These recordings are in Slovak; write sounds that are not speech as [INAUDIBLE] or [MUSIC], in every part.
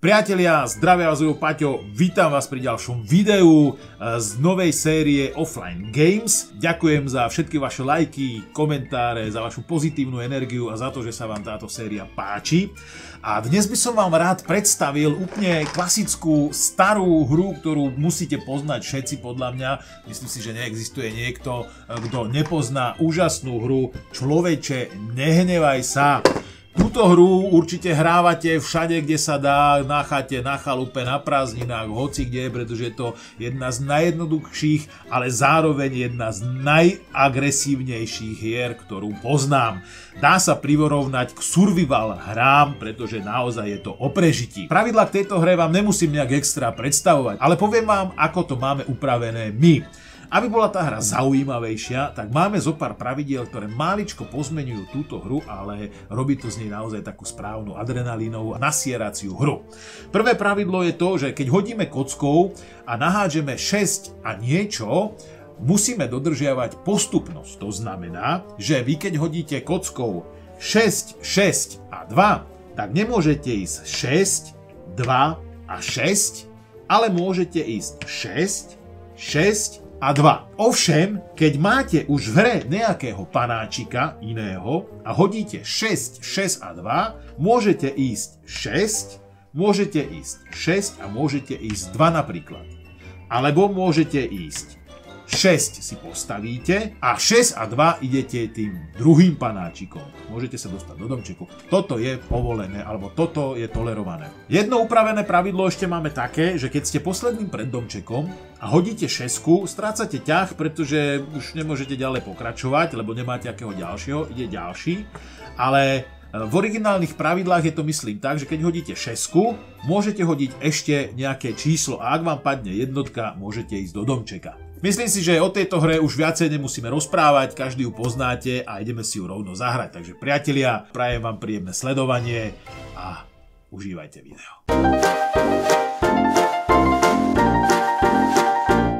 Priatelia, zdravia vás Paťo, vítam vás pri ďalšom videu eh, z novej série Offline Games. Ďakujem za všetky vaše lajky, komentáre, za vašu pozitívnu energiu a za to, že sa vám táto séria páči. A dnes by som vám rád predstavil úplne klasickú starú hru, ktorú musíte poznať všetci podľa mňa. Myslím si, že neexistuje niekto, eh, kto nepozná úžasnú hru Človeče, nehnevaj sa. Túto hru určite hrávate všade, kde sa dá, na chate, na chalupe, na prázdninách, hoci kde, pretože je to jedna z najjednoduchších, ale zároveň jedna z najagresívnejších hier, ktorú poznám. Dá sa privorovnať k survival hrám, pretože naozaj je to o prežití. Pravidla k tejto hre vám nemusím nejak extra predstavovať, ale poviem vám, ako to máme upravené my. Aby bola tá hra zaujímavejšia, tak máme zo pár pravidiel, ktoré máličko pozmenujú túto hru, ale robí to z nej naozaj takú správnu adrenalínovú a nasieraciu hru. Prvé pravidlo je to, že keď hodíme kockou a nahádžeme 6 a niečo, musíme dodržiavať postupnosť. To znamená, že vy keď hodíte kockou 6, 6 a 2, tak nemôžete ísť 6, 2 a 6, ale môžete ísť 6, 6 a 2. Ovšem, keď máte už v hre nejakého panáčika iného a hodíte 6, 6 a 2, môžete ísť 6, môžete ísť 6 a môžete ísť 2 napríklad. Alebo môžete ísť 6 si postavíte a 6 a 2 idete tým druhým panáčikom. Môžete sa dostať do domčeku. Toto je povolené, alebo toto je tolerované. Jedno upravené pravidlo ešte máme také, že keď ste posledným pred domčekom a hodíte 6, strácate ťah, pretože už nemôžete ďalej pokračovať, lebo nemáte akého ďalšieho, ide ďalší. Ale e, v originálnych pravidlách je to myslím tak, že keď hodíte 6, môžete hodiť ešte nejaké číslo a ak vám padne jednotka, môžete ísť do domčeka. Myslím si, že o tejto hre už viacej nemusíme rozprávať, každý ju poznáte a ideme si ju rovno zahrať. Takže priatelia, prajem vám príjemné sledovanie a užívajte video.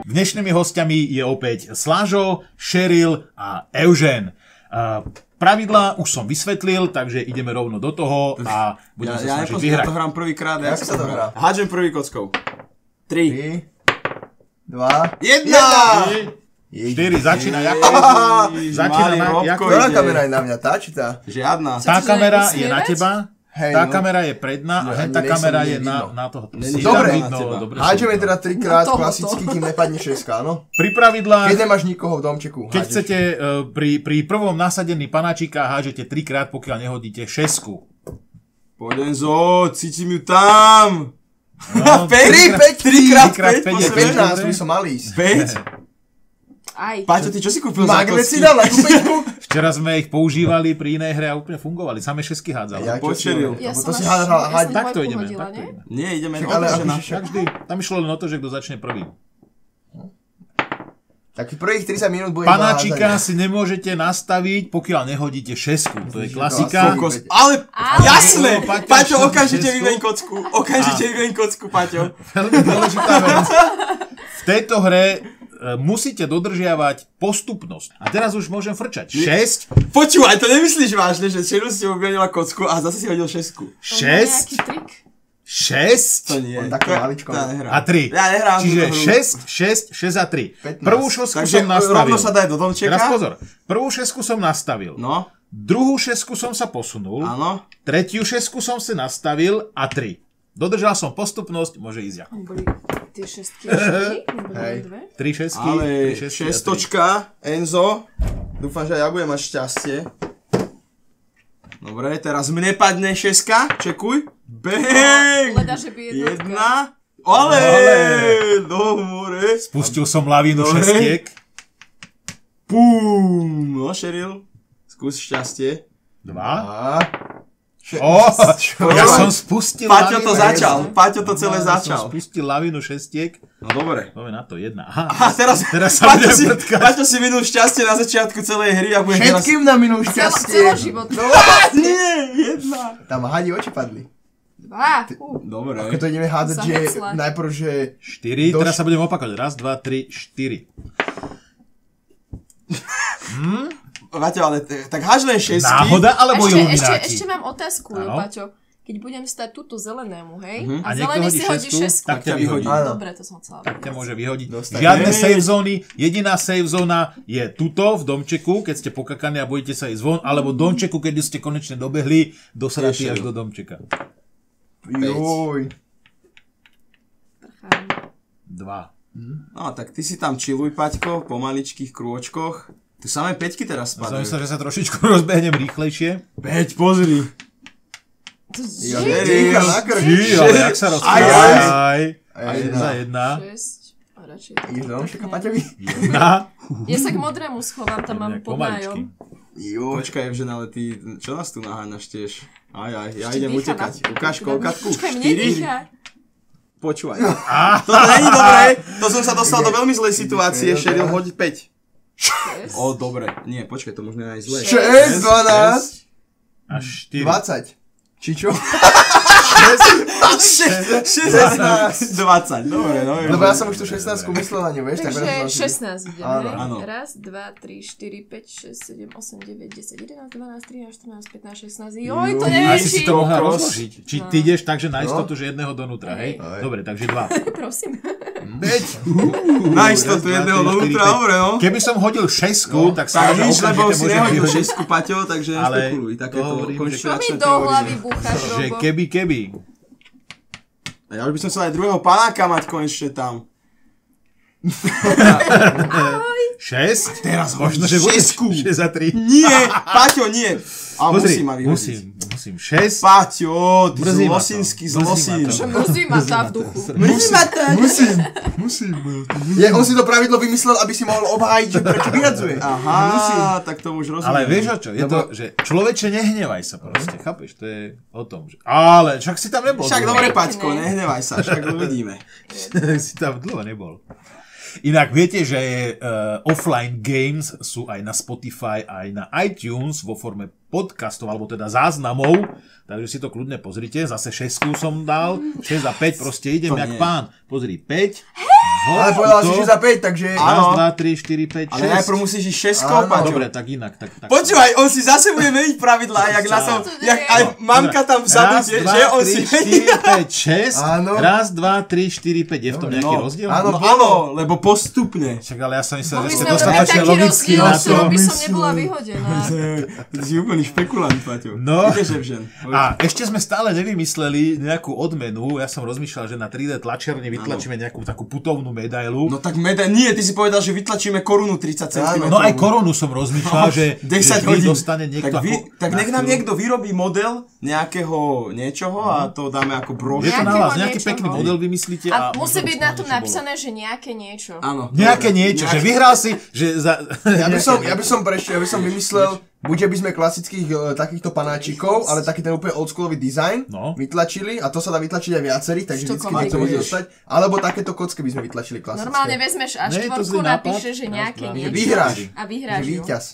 Dnešnými hostiami je opäť Slážo, Sheryl a Eugen. Pravidlá už som vysvetlil, takže ideme rovno do toho a budeme ja, sa snažiť ja vyhrať. Ja to hrám prvýkrát, ja sa to hrá? Hádžem prvý kockou. 3 dva, jedna! Štyri, začína ako? [LAUGHS] Začína na, ako Ktorá kamera je na mňa, tá či tá? Žiadna. Tá kamera je na teba, Hej, tá no. kamera je predná a tá kamera je na, na toho. Dobre, dobre hádžeme teda trikrát klasicky, kým nepadne šeska, áno? Pri pravidlách... Keď nemáš nikoho v domčeku. Keď chcete uh, pri, pri prvom nasadení panáčika hádžete trikrát, pokiaľ nehodíte šesku. Poďme zo, cítim ju tam! No, 5, 3, 5, 3 krát 5, 15 by som mal ísť. 5? Aj. Paťo, ty čo si kúpil Magnet si dal na kúpenku? [LAUGHS] Včera sme ich používali pri inej hre a úplne fungovali. Same šesky hádzali. Ja Počeril. Ja to si hádal. Takto ideme, takto ideme. Nie, ideme ale na vždy. Tam išlo len o to, že kto začne prvý. Tak prvých 30 minút bude Panáčika si nemôžete nastaviť, pokiaľ nehodíte šesku. To je klasika. Ale, jasné! Paťo, okamžite vymeň kocku. Okamžite vymeň kocku, Paťo. Veľmi dôležitá vec. V tejto hre e, musíte dodržiavať postupnosť. A teraz už môžem frčať. 6. Počúvaj, to nemyslíš vážne, že Čelu si vymenila kocku a zase si hodil šesku. 6. 6 to nie. On také maličko. A 3. Ja nehrám Čiže 6, 6, 6 a 3. 15. Prvú šesku Takže som nastavil. rovno sa daj do domčeka. Teraz pozor. Prvú šesku som nastavil. No. Druhú šesku som sa posunul. Áno. Tretiu šesku som si nastavil a 3. Dodržal som postupnosť, môže ísť ako. Boli tie šestky [LAUGHS] Hej. dve? 3 šesky, Ale 3 šesky šestočka, Enzo. Dúfam, že ja budem mať šťastie. Dobre, teraz mne padne šeska, čekuj. Bang! Leda, že by Jedna. Ale, do more. Spustil som lavínu šestiek. Pum. No, Sheryl, skús šťastie. Dva. A... O, ja som spustil Paťo to začal, Paťo to celé Ja začal. som spustil lavínu šestiek. No dobre. Poďme na to, jedna. Aha, A teraz, [LAUGHS] teraz sa Paťo si. Paťo si minul šťastie na začiatku celej hry a bude teraz... Všetkým na minú Celo, šťastie. celoživot. [LAUGHS] Nie, jedna. Tam hadi oči padli. Dva. Dobre. Ako to ideme hádať, Za že hecla. najprv, že... 4, Doš- teraz sa budem opakovať. Raz, dva, tri, štyri. Paťo, ale tak háž len šesky. Náhoda alebo Ešte, ešte, ilumináti? ešte mám otázku, Áno. Paťo. keď budem stať túto zelenému, hej, Mhm. A a, zelený hodí si hodí šestku, šestku. tak ťa vyhodí. Áno. Dobre, to som chcela Tak ťa môže vyhodiť. Dostane. Žiadne save zóny, jediná save zóna je tuto v domčeku, keď ste pokakaní a budete sa ísť von, alebo domčeku, keď ste konečne dobehli, Ešte až do domčeka. Joj. Prchám. Dva. No tak ty si tam chilluj, Paťko, po maličkých krôčkoch. Tu samé peťky teraz spadajú. myslel, že sa trošičku [LAUGHS] rozbehnem rýchlejšie. Peť, pozri. Ja. Či, ale jak sa Aj, rozprávaj. aj. A jedna, jedna. šesť. A radšej Ideš do pekne. Paťovi? Jedna. Ja sa k modrému schovám, tam mám pod nájom. Jo. Počkaj, Evžen, ale ty, čo nás tu naháňaš tiež? Aj, aj, ja Ešte idem utekať. na- Ukáž koľkatku? Počkaj, mne Štyri? dýcha. Počúvaj. Toto není dobré. To som sa dostal do veľmi zlej situácie. Šeril hodiť 5. Šesť. O, dobre. Nie, počkaj, to možno je aj zle. 6, 12, A štyri. 20. Či čo? [LAUGHS] 16, 20. Dobre, dobre. Lebo ja som už tu 16 myslel na ňu, vieš? tak Takže teraz som si- 16 idem, Áno, áno. Raz, dva, tri, štyri, 5, 6, 7, 8, 9, 10, 11, 12, 13, 14, 15, 16. Joj, to neviem, si si či... to mohla rozložiť. Či ty ideš tak, že na istotu, že jedného donútra, hej? Hej. Dobre, takže dva. [LAUGHS] Prosím. Veď. Na Raz, istotu jedného dovnútra, päť. dobre, no. Keby som hodil šesku, tak sa Tak nič, lebo si nehodil vyhodiť. šestku, Paťo, takže Ale nešpekuluj. to Takéto hovorím, že- Čo mi konšpiračné do hlavy teórie. búchaš, Že keby, keby. Ja už by som chcel aj druhého panáka mať konečne tam. [LAUGHS] 6? Teraz Možno, že šestku. 6 za 3. Nie, [LAUGHS] Paťo, nie. A Pozri, musím ma vyhodiť. musím, musím. 6. Paťo, ty Mrzí to. zlosinsky Mrzí ma zlosin. to. Čo mrzí ma tá v duchu. Musím, musím, musím. Je, on si to pravidlo vymyslel, aby si mohol obhájiť, že prečo vyhadzuje. Aha, tak to už rozumiem. Ale vieš o čo? Je to, že človeče nehnevaj sa proste, chápeš? To je o tom, že... Ale však si tam nebol. Však dobre. Paťko, nehnevaj sa, však uvidíme. [LAUGHS] si tam dlho nebol. Inak viete, že uh, offline games sú aj na Spotify, aj na iTunes vo forme podcastov, alebo teda záznamov, takže si to kľudne pozrite. Zase 6 som dal, 6 a 5, proste idem To jak nie. pán. Pozri, 5. Ale povedal si, že za 5, takže... Raz, Áno. dva, tri, štyri, päť, Ale šesť. najprv musíš ísť šeskou, Áno. Paťo. Dobre, tak inak. Tak, tak. Počúvaj, on si zase bude meniť pravidlá, jak na som, to jak aj mamka tam vzadu, že on si mení. päť, šesť. Áno. Raz, dva, tri, štyri, päť. Je v tom nejaký No. rozdiel? Áno, No áno, lebo postupne. Však ale ja som myslel, že ste dostatočne logicky rozdiel, na to. by som nebola vyhodená. [LAUGHS] Si úplný špekulant, Paťo. No. A ešte sme stále nevymysleli nejakú odmenu. Ja som rozmýšľal, že na 3D tlačiarne vytlačíme nejakú takú putovnú medailu. No tak meda, nie, ty si povedal, že vytlačíme korunu 30 cm. No aj korunu som rozmýšľal, že, 10 že hodín. dostane niekto tak, vy, ako tak nech nám niekto vyrobí model nejakého niečoho a to dáme ako brož. Je to na vás, nejaký niečoho. pekný model vymyslíte A a... musí byť by na to tom napísané, že nejaké niečo. Áno. Nejaké niečo, že vyhral si, že za... Ja by som, [LAUGHS] ja by som prešiel, ja by som vymyslel, buď by sme klasických e, takýchto panáčikov, ale taký ten úplne oldschoolový design No. vytlačili a to sa dá vytlačiť aj viacerých, takže Čo vždycky niekto môže dostať. Alebo takéto kocky by sme vytlačili klasické. Normálne vezmeš a štvorku napíšeš, že nejaké niečo. vyhráš. A vyhráš Že víťaz.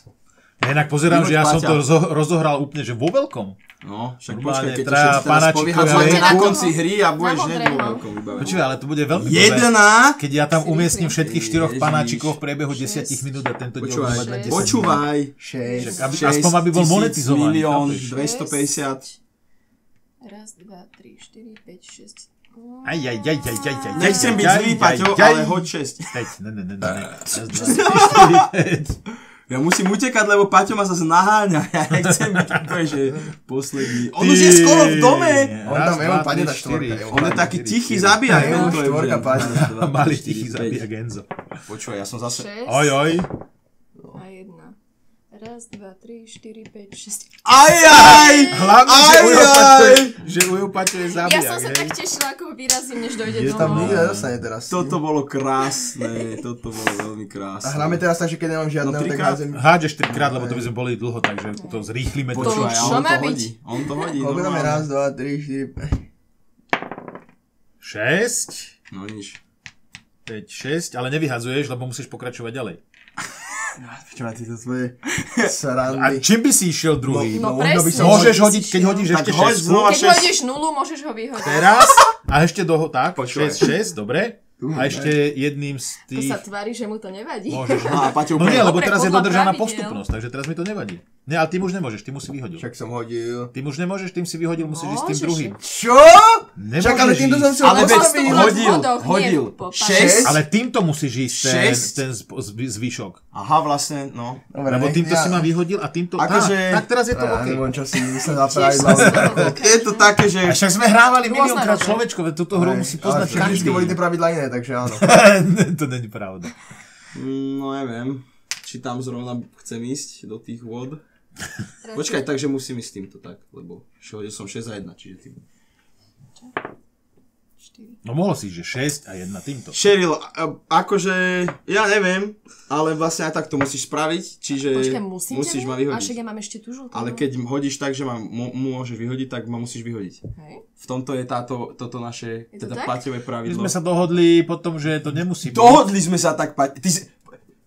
Ja inak pozerám, že ja som to rozo- rozohral úplne, že vo veľkom. No, však počkaj, keď to traja venku. na konci hry a budeš hneď vo veľkom. Počúvaj, ale to bude veľmi dobré. Jedna. Keď ja tam umiestním všetkých štyroch panáčikov v priebehu 10 minút a tento diel bude mať na 10 počúvaj. Však 6. aby, aspoň aby bol 6 monetizovaný. milión, chápeš? 250. Raz, dva, tri, štyri, päť, šesť. Aj, aj, aj, aj, aj, aj, Nechcem byť zlý, Paťo, ale hoď 6. Päť, ne, ne, ne, ne, ne. [LAUGHS] Raz, dva, tri, štyri, päť. Ja musím utekať, lebo Paťo ma zase naháňa. [LAUGHS] Ja nechcem byť úplne, že posledný. On Ty. už je skoro v dome. On tam, jemu padne štyri. štvorka, On je taký tichý. Jemu tento štvorka padne. [LAUGHS] Malý tichý päť. Genzo. Počúvaj, ja som zase... Oj, oj. Raz, dva, tri, štyri, päť, šesť. Aj, aj! Hlavne, že Aj, že Ujo Paťo je Ja zabijak, som sa hej. tak tešila, ako ho vyrazím, než dojde Je do tam nikto nedostane teraz. Toto bolo krásne, toto bolo veľmi krásne. A hráme teraz tak, že keď nemám žiadneho, No, tak trikrát. házem. Hádžeš trikrát, lebo to by sme boli dlho, takže to zrýchlime to. Počúvaj, a Čo on má to byť? hodí. On to hodí, Koľko dáme? normálne. Raz, dva, tri, štyri, päť. 6, No nič. 5, 6, ale nevyhadzuješ, lebo musíš pokračovať ďalej. Počúvaj, ty to tvoje A srandy. čím by si išiel druhý? No, možno by presne. som- Môžeš hodiť, keď hodíš Tak ešte hoď 6. znova Keď hodíš nulu, môžeš ho vyhodiť. Teraz a ešte do tak, Počúvaj. 6, 6, dobre. A ešte jedným z To tých... sa tvári, že mu to nevadí. Môžeš. No a [LAUGHS] Paťo No nie, lebo teraz je dodržaná postupnosť, takže teraz mi to nevadí. Ne, ale tým už nemôžeš, tým už si vyhodil. Však som hodil. Tým už nemôžeš, tým si vyhodil, musíš ísť s tým druhým. Čo? Nemôžeš Však ale týmto som si Ale hodil, hodil. po Šesť? Ale týmto musíš ísť ten, ten zvyšok. Aha, vlastne, no. Dobre, Lebo týmto ja- si ma vyhodil a týmto... Akože- Tá, tak teraz je to Ja OK. neviem, čo si myslel pravidla. Je to také, že... A však sme hrávali miliónkrát človečko, veď túto hru musí poznať každý. tie pravidla iné, takže áno. [LAUGHS] to není pravda. Mm, No neviem, či tam zrovna chcem ísť do tých vod. Počkaj, takže musím ísť týmto tak, lebo hodil som 6 a 1, čiže tým. No mohol si, že 6 a 1 týmto. Sheryl, a- akože, ja neviem, ale vlastne aj tak to musíš spraviť, čiže Počkaj, musím musíš ma vyhodiť? A však ja mám ešte tú žltú. Ale keď hodíš tak, že ma mo- môžeš vyhodiť, tak ma musíš vyhodiť. Hej. V tomto je táto, toto naše, Je to teda tak? Paťové My pravidlo. sme sa dohodli potom, že to nemusí byť. Dohodli sme sa tak, Paťo. Ty si...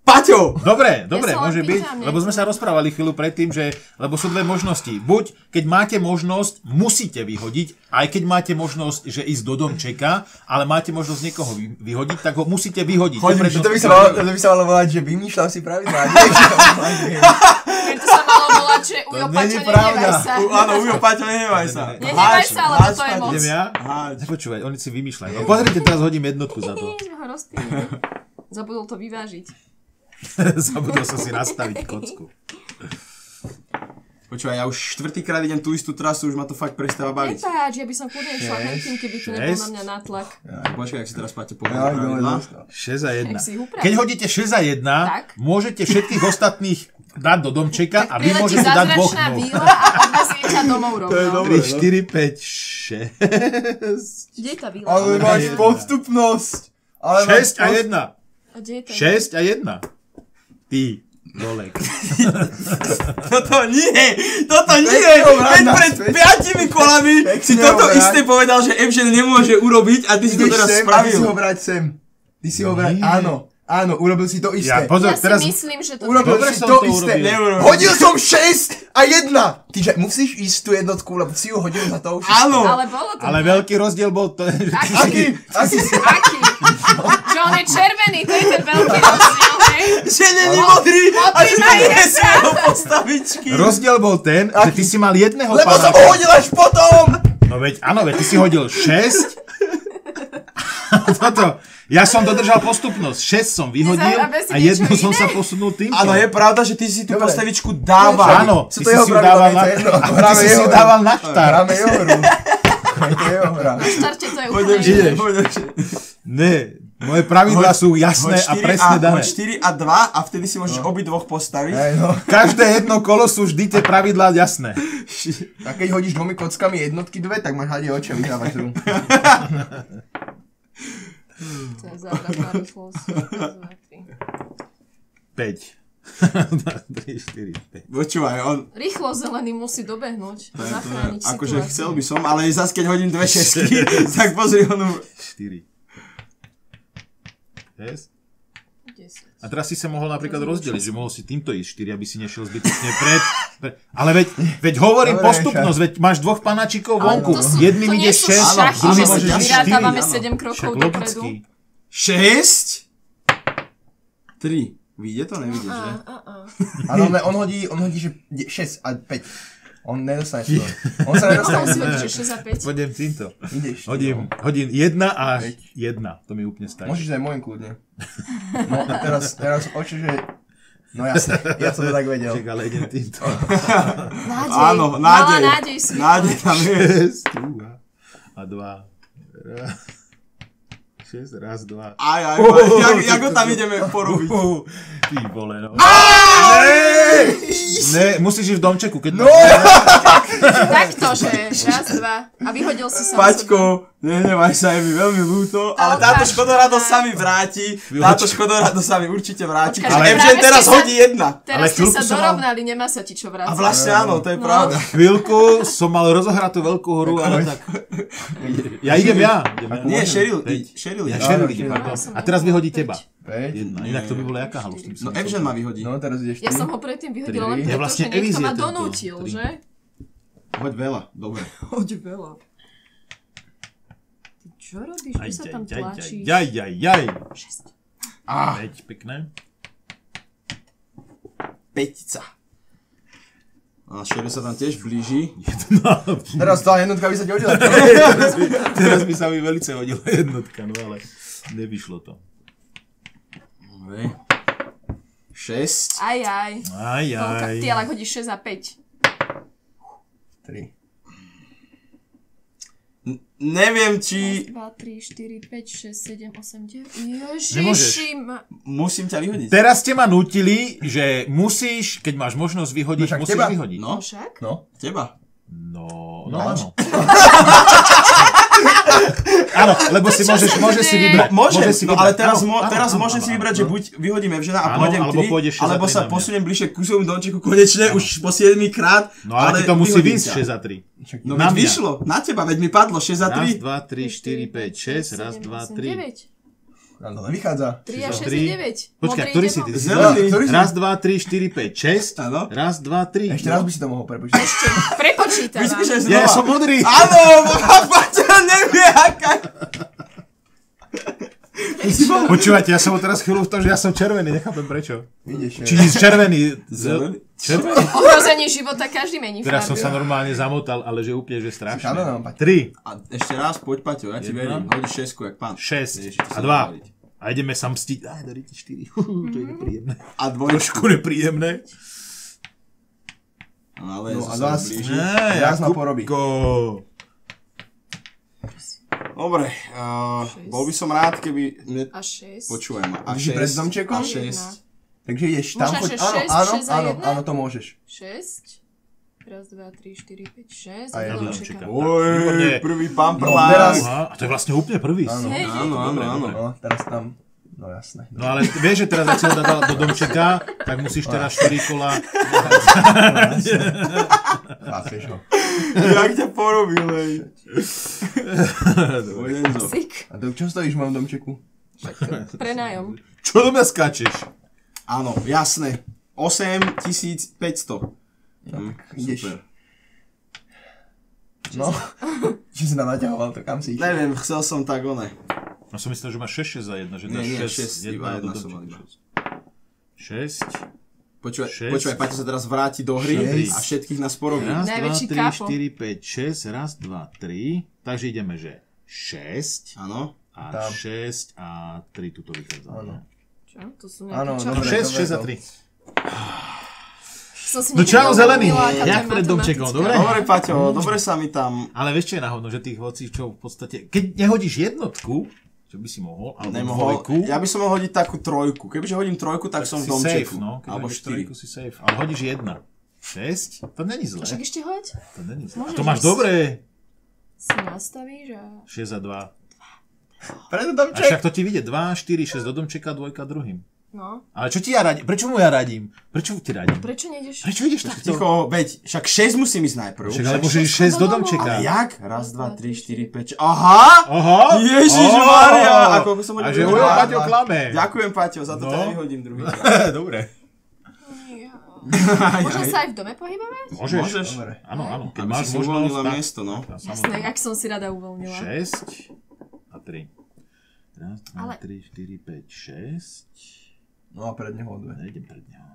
Paťo! Dobre, dobre, len môže byť, lebo sme sa rozprávali chvíľu predtým, že, lebo sú dve možnosti. Buď, keď máte možnosť, musíte vyhodiť, aj keď máte možnosť, že ísť do domčeka, ale máte možnosť niekoho vy- vyhodiť, tak ho musíte vyhodiť. Hodím, To to by prednosť- sa malo, to by sa malo volať, že vymýšľam si pravidlá. Keď [LAUGHS] to sa malo volať, že Ujo není Paťo, pravda. nenevaj sa. U, áno, Ujo, Paťo, nehnevaj sa. Nenevaj sa, lebo to je moc. Idem ja? Háč. Nepočúvaj, oni si vymýšľajú. No, pozrite, teraz hodím jednotku za to. [LAUGHS] Rozpínili. Zabudol to vyvážiť. [LAUGHS] Zabudol som si nastaviť kocku. Počúvaj, ja už štvrtýkrát idem tú istú trasu, už ma to fakt prestáva baviť. Nepáč, ja by som kľudne išla hentým, keby tu nebol na mňa nátlak. Počkaj, ak si teraz Paťo Ja, povie dostal. 6 a 1. Jak si ich upraví. Keď hodíte 6 a 1, Tak. môžete všetkých ostatných dať do domčeka a vy môžete dať dvoch víla a domov [LAUGHS] rovno. 3, 4, 5, 6. Kde je tá víla? Ale máš podstupnosť. Ale 6 máš a 1. A kde je ten? 6 a 1. Ty, Lolek. [LAUGHS] Toto nie! Toto nie! Veď pred piatimi kolami si Pekne toto ho vrať. isté povedal, že Evžen nemôže urobiť a ty si to Ideš teraz sem a ty si ho spravil. vrať sem. Ty si ho vrať, áno. Áno, urobil si to isté. Ja, pozor, Ja si teraz... myslím, že to... Urobil Dobre si to, to isté. urobil. Neurobil. Hodil som 6 a 1. Tyže musíš ísť tú jednotku, lebo si ju hodil za to už. Áno! Ale bolo to... Ale veľký rozdiel bol to, že Aký? si... Aký? Aký si? Aký? Že on je červený, to je ten veľký rozdiel, hej? Že není modrý a že to sú jeho postavičky. Rozdiel bol ten, že ty si mal jedného Lebo som ho hodil až potom. No veď, áno, veď ty si hodil 6. [LAUGHS] Toto. Ja som dodržal postupnosť. 6 som vyhodil a jednu som sa posunul týmto. Áno, je pravda, že ty si tú Dobre. postavičku dával. Áno, ty si si ju dával na, a ty si si ju dával na štart. Hráme jeho hru. To je jeho hra. Na štarte to je úplne. Ne, moje pravidlá sú jasné a presne dané. Hoď 4 a 2 a vtedy si môžeš obidvoch postaviť. Hej, no. Každé jedno kolo sú vždy tie pravidlá jasné. A keď hodíš dvomi kockami jednotky dve, tak máš hadi oči a [LAUGHS] dva, [LAUGHS] [LAUGHS] tri. 5. 3, 4, 5. Počúvaj, on... Rýchlo zelený musí dobehnúť. to je- Zachrániť Akože situáciu. chcel by som, ale zase keď hodím dve šesky, [LAUGHS] tak pozri onu... 4. Yes? 10. A teraz si sa mohol napríklad rozdeliť, že mohol si týmto ísť 4, aby si nešiel zbytočne pred. pred ale veď, veď hovorím Dobre, postupnosť, veď máš dvoch panačikov vonku. sú, Jedným ide nie sú 6, šachy, druhý že môže si ísť vyrátavame 4. 7 krokov dopredu. logicky. 6? 3. Vyjde to? Nevidíš, že? A. Ale on, on hodí, on hodí, že 6 a 5. On nedostane to. On sa nedostane. Mohol si vedieť, že 6 a 5. Pôjdem týmto. Ideš. Hodím, no. hodím 1 a 1. To mi úplne stačí. Môžeš aj môjim kľudne. No a teraz, teraz oči, že... No jasne, ja som to tak vedel. Čak, ale idem týmto. Nádej. Áno, nádej. nádej svitla. Nádej tam je. 6, a 2. 6, raz, 2. Aj, aj, aj. Jak, jak ho tam ideme porobiť? Ty vole, no. Ne, musíš ísť v domčeku, keď... No! Takto, že raz, dva. A vyhodil si sa. Paťko, nehnevaj sa, je mi veľmi ľúto, ale táto škodoradosť sa mi vráti. Táto škodoradosť sa mi určite vráti. Ale MŽ teraz hodí jedna. Teraz ste sa dorovnali, nemá sa ti čo vrátiť. A vlastne áno, to je no. pravda. Chvíľku som mal rozohratú veľkú horu, ale tak... Ja idem ja. Nie, Sheryl, Sheryl. Ja Sheryl idem, A teraz vyhodí teba. 5, jedna. No, inak to by bola jaká halus? No Evžen ma vyhodí. No teraz ideš Ja som ho predtým vyhodila, len preto, ja vlastne že niekto ma donútil, že? Hoď veľa, dobre. [LAUGHS] Hoď veľa. Ty čo robíš? Aj, sa tam tlačíš? Jaj, jaj, jaj. 6. Ah. 5, pekné. Petica. A Šero sa tam tiež blíži. Jedna. Teraz tá jednotka by sa ti hodila. [LAUGHS] teraz by sa mi veľce hodila jednotka, no ale nevyšlo to. Dobre. 6. Aj, aj. Aj, Toľka, aj. ty ale hodíš 6 a 5. 3. Neviem, či 2, 3, 4, 5, 6, 7, 8, 9. Nemôžeš. Ježiši, ma... musím ťa vyhodiť. Teraz ste ma nutili, že musíš, keď máš možnosť vyhodiť, No musíš teba. vyhodiť. No, No však? No. teba. No, no No. áno. [LAUGHS] áno, lebo si môžeš, môžeš si vybrať. Môžem, môžeš si no vybrať. ale teraz, Áno, mo- áno, teraz áno, môžem áno, si áno. vybrať, že buď vyhodím Evžena a Áno, pôjdem alebo 3, pôjdeš 6 za alebo 3 sa posuniem bližšie k kusovom domčeku konečne, už po 7 krát. No ale, ti to musí výsť ťa. 6 za 3. No veď vyšlo, na teba, veď mi padlo 6 za Raz, 3. 2, 3, 4, 5, 6, raz, 2, 3. 9. Nám to nevychádza. 3 a 6 Tri. je 9. Počkaj, ktorý si ty? Zelený. Raz. Raz, 2, 3, 4, 5, 6. Áno. Raz, 2, 3. Ešte raz by si to mohol prepočítať. Ešte, Ja, ja znova. som modrý. Áno, [LAUGHS] Paťa nevie, aká... Počúvajte, ja som bol teraz chvíľu v tom, že ja som červený, nechápem prečo. Vidíš, Či červený. Zelený. Červený. Ohrozenie života každý mení Teraz som sa normálne zamotal, ale že úplne, že strašne. Áno, Paťo. 3, A ešte raz, poď Paťo, ja ti verím. Hodíš 6, jak pán. 6 Ježiš, to a sa 2. dá hovoriť. A ideme sa mstiť. Aj, daríte 4. To je nepríjemné. A dvojku. Trošku nepríjemné. Ale No no, a sa zás- blíži. Raz ma porobí. Jakubko. Dobre, uh, bol by som rád, keby... Mne... A 6. Počúvaj ma. A Ideš 6. pred domčekom? A Jedna. 6. Takže ideš tam, Možno, choď. Áno, áno, áno, áno, to môžeš. 6. Raz, dva, tri, štyri, päť, šesť. A ja domčeka. Oj, prvý pán No, teraz- Aha, a to je vlastne úplne prvý. Áno. Áno, áno, áno. No, teraz tam. No jasné. No ale vieš, že teraz ak si ho dal do domčeka, tak musíš teraz 4 kola. Chápeš ho. Jak ťa porobil, hej. A to čo stojíš v mojom domčeku? Prenájom. Čo do mňa skáčeš? Áno, jasné. 8500. Hm, ideš. super. No. Či si [LAUGHS] nám naťahoval to, kam si išiel? Neviem, chcel som tak one. No som myslel, že máš 6 6 za 1, že Nie, nie, dáš 6, 1 šesť, iba do jedna som mal iba. 6, Počúvaj, Šesť. počúvaj, Paťo sa teraz vráti do hry Šesť. a všetkých nás porobí. raz, 2, Najväčší 3, kápo. 4, 5, 6, raz, 2, 3. Takže ideme, že 6 Áno. a Tam. 6 a 3 tuto vychádza. Áno. Čo? To sú Áno, nejaké čo? dobre. 6, 6 a 3. Som si No čau, zelený. Jak pred domčekom, dobre? Dobre, Paťo, dobre sa mi tam Ale vieš čo je na hovno, že tých hocičov v podstate, keď nehodíš jednotku, čo by si mohol, alebo nemohol. dvojku, Ja by som mohol hodiť takú trojku. Kebyže hodím trojku, tak, som v si safe, domčeku. no. Keď Alebo hodíš štyri. trojku, si safe. Ale hodíš jedna. 6? To není zle. Však ešte hoď. To není zle. A Môžeš to máš dobré. Si nastavíš a... 6 a 2. Preto A domček. však to ti vyjde 2, 4, 6 do domčeka, dvojka druhým. No. Ale čo ti ja radím? Prečo mu ja radím? Prečo ti radím? Prečo nejdeš? Prečo ideš takto? Ticho, veď, však 6 musím ísť najprv. Však ale môžeš ísť 6 do domčeka. Ale jak? Raz, dva, tri, štyri, päť. Aha! Aha! Ježiš Á! Maria! A koľko som A hodil? že ujo, Paťo klame. Ďakujem, Paťo, za to No. ťa nevyhodím druhý. [LAUGHS] Dobre. Môžem [LAUGHS] sa aj v dome pohybovať? Môžeš. Môžeš. Dobre. Áno, áno. Keď Aby máš si uvoľnila tak... miesto, no. Jasné, jak som si rada uvoľnila. 6 a 3. Raz, dva, Ale- 3, 4, 5, 6. No a pred neho dve. Nejdem pred neho.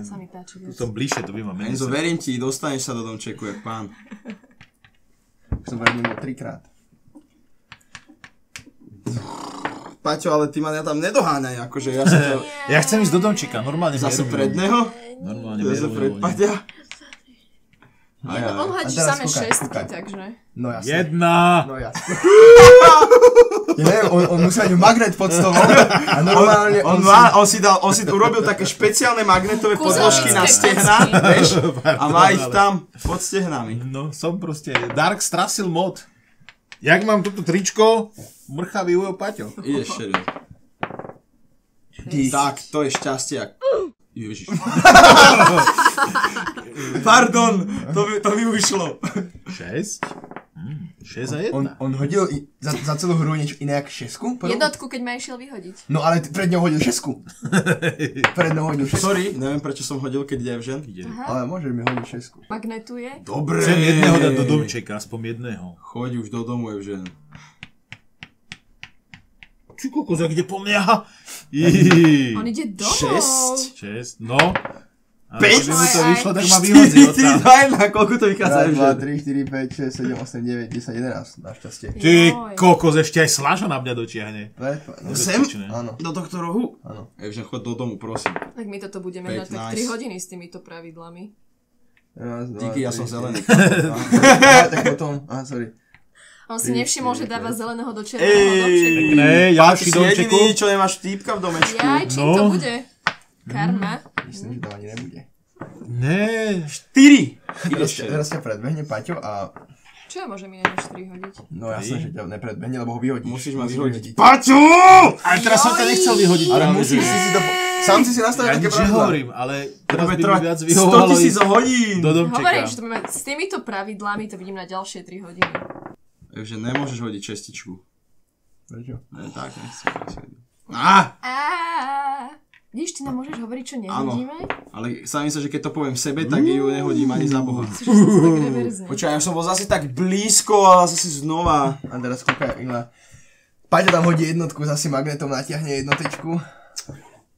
Sa mi páči Tu som bližšie, to by ma menej. Enzo, verím ti, dostaneš sa do domčeku, jak pán. Som pred ním bol trikrát. Paťo, ale ty ma tam nedoháňaj, akože ja sa to... Ja chcem ísť do domčeka, normálne Zase pred neho? Normálne Zase pred. Paťa? Nie, no, on hadí A teraz samé kúkaj, šestky, kúkaj. takže... No jasne. Jedna. No jasne. Ja neviem, on, on musel mať magnet pod stolom a normálne On, on, má, on, si dal, on si urobil také špeciálne magnetové podložky na stehna, vieš? A má ich tam pod stehnami. No, som proste Dark Strasil mod. Jak mám toto tričko, mrchavý ujo Paťo. Ideš, si... Tak, to je šťastie. ak- Ježiš. [LAUGHS] [LAUGHS] Pardon, to by, to by ušlo. 6. Mm, 6 a 1. On, on hodil i- za, za celú hru niečo iné ako šesku? Potom? Jednotku, keď ma išiel vyhodiť. No ale pred ňou hodil šesku. [LAUGHS] Pred ňou hodil šesku. Sorry, neviem prečo som hodil, keď ide Evžen. Aha. Ale môžeš mi hodiť šesku. Magnetuje. Dobre. Chcem jedného dať do domčeka, aspoň jedného. Choď už do domu, Evžen. Či kokos, ak ide po mňa? On ide domov. Šesť. 6, no. Ale Päť? keby mu to vyšlo, tak ma vyhodí 4, 3, odtiaľ. 2, 1, koľko to vychádza? 1, 2, Evžen? 3, 4, 5, 6, 7, 8, 9, 10, 11. Našťastie. Ty Joj. kokos, ešte aj Slaža na mňa dotiahne. No, Sem? Áno. Do tohto rohu? Áno. Evžen, chod do domu, prosím. Tak my toto budeme 15. tak 3 hodiny s týmito pravidlami. Raz, dva, Díky, ja som zelený. [LAUGHS] Tak potom, aha, sorry. On si nevšimol, že dáva zeleného do červeného Ej, domčeku. Pekné, Ty ďalší si domčeku. jediný, čo nemáš týpka v domečku. Jaj, čím No. to bude? Karma. Myslím, že to ani nebude. Ne, 4. Teraz, ťa- teraz ťa predbehne Paťo a... Čo ja môžem iné než 3 hodiť? No jasné, že ťa nepredbehne, lebo ho vyhodíš. Musíš ma vyhodiť. Paťo! ale teraz som ťa nechcel vyhodiť. Ale musíš si si to... Sám si si nastavil Ja také pravidlá. nehovorím, ale teraz by mi viac 100 vyhovovalo tisíc ísť hodín. do domčeka. Hovorím, že to budeme, s týmito pravidlami to vidím na ďalšie 3 hodiny. Takže nemôžeš hodiť šestičku. Prečo? Ne, tak, nechcem. nechcem. Á, Á, Vidíš, ty nám môžeš hovoriť, čo nehodíme? ale sa mi sa, že keď to poviem sebe, tak ju nehodím ani za boha. Počkaj, ja som bol zase tak blízko a zase znova. A teraz kúka Ila. Paťo tam hodí jednotku, zase magnetom natiahne jednotečku.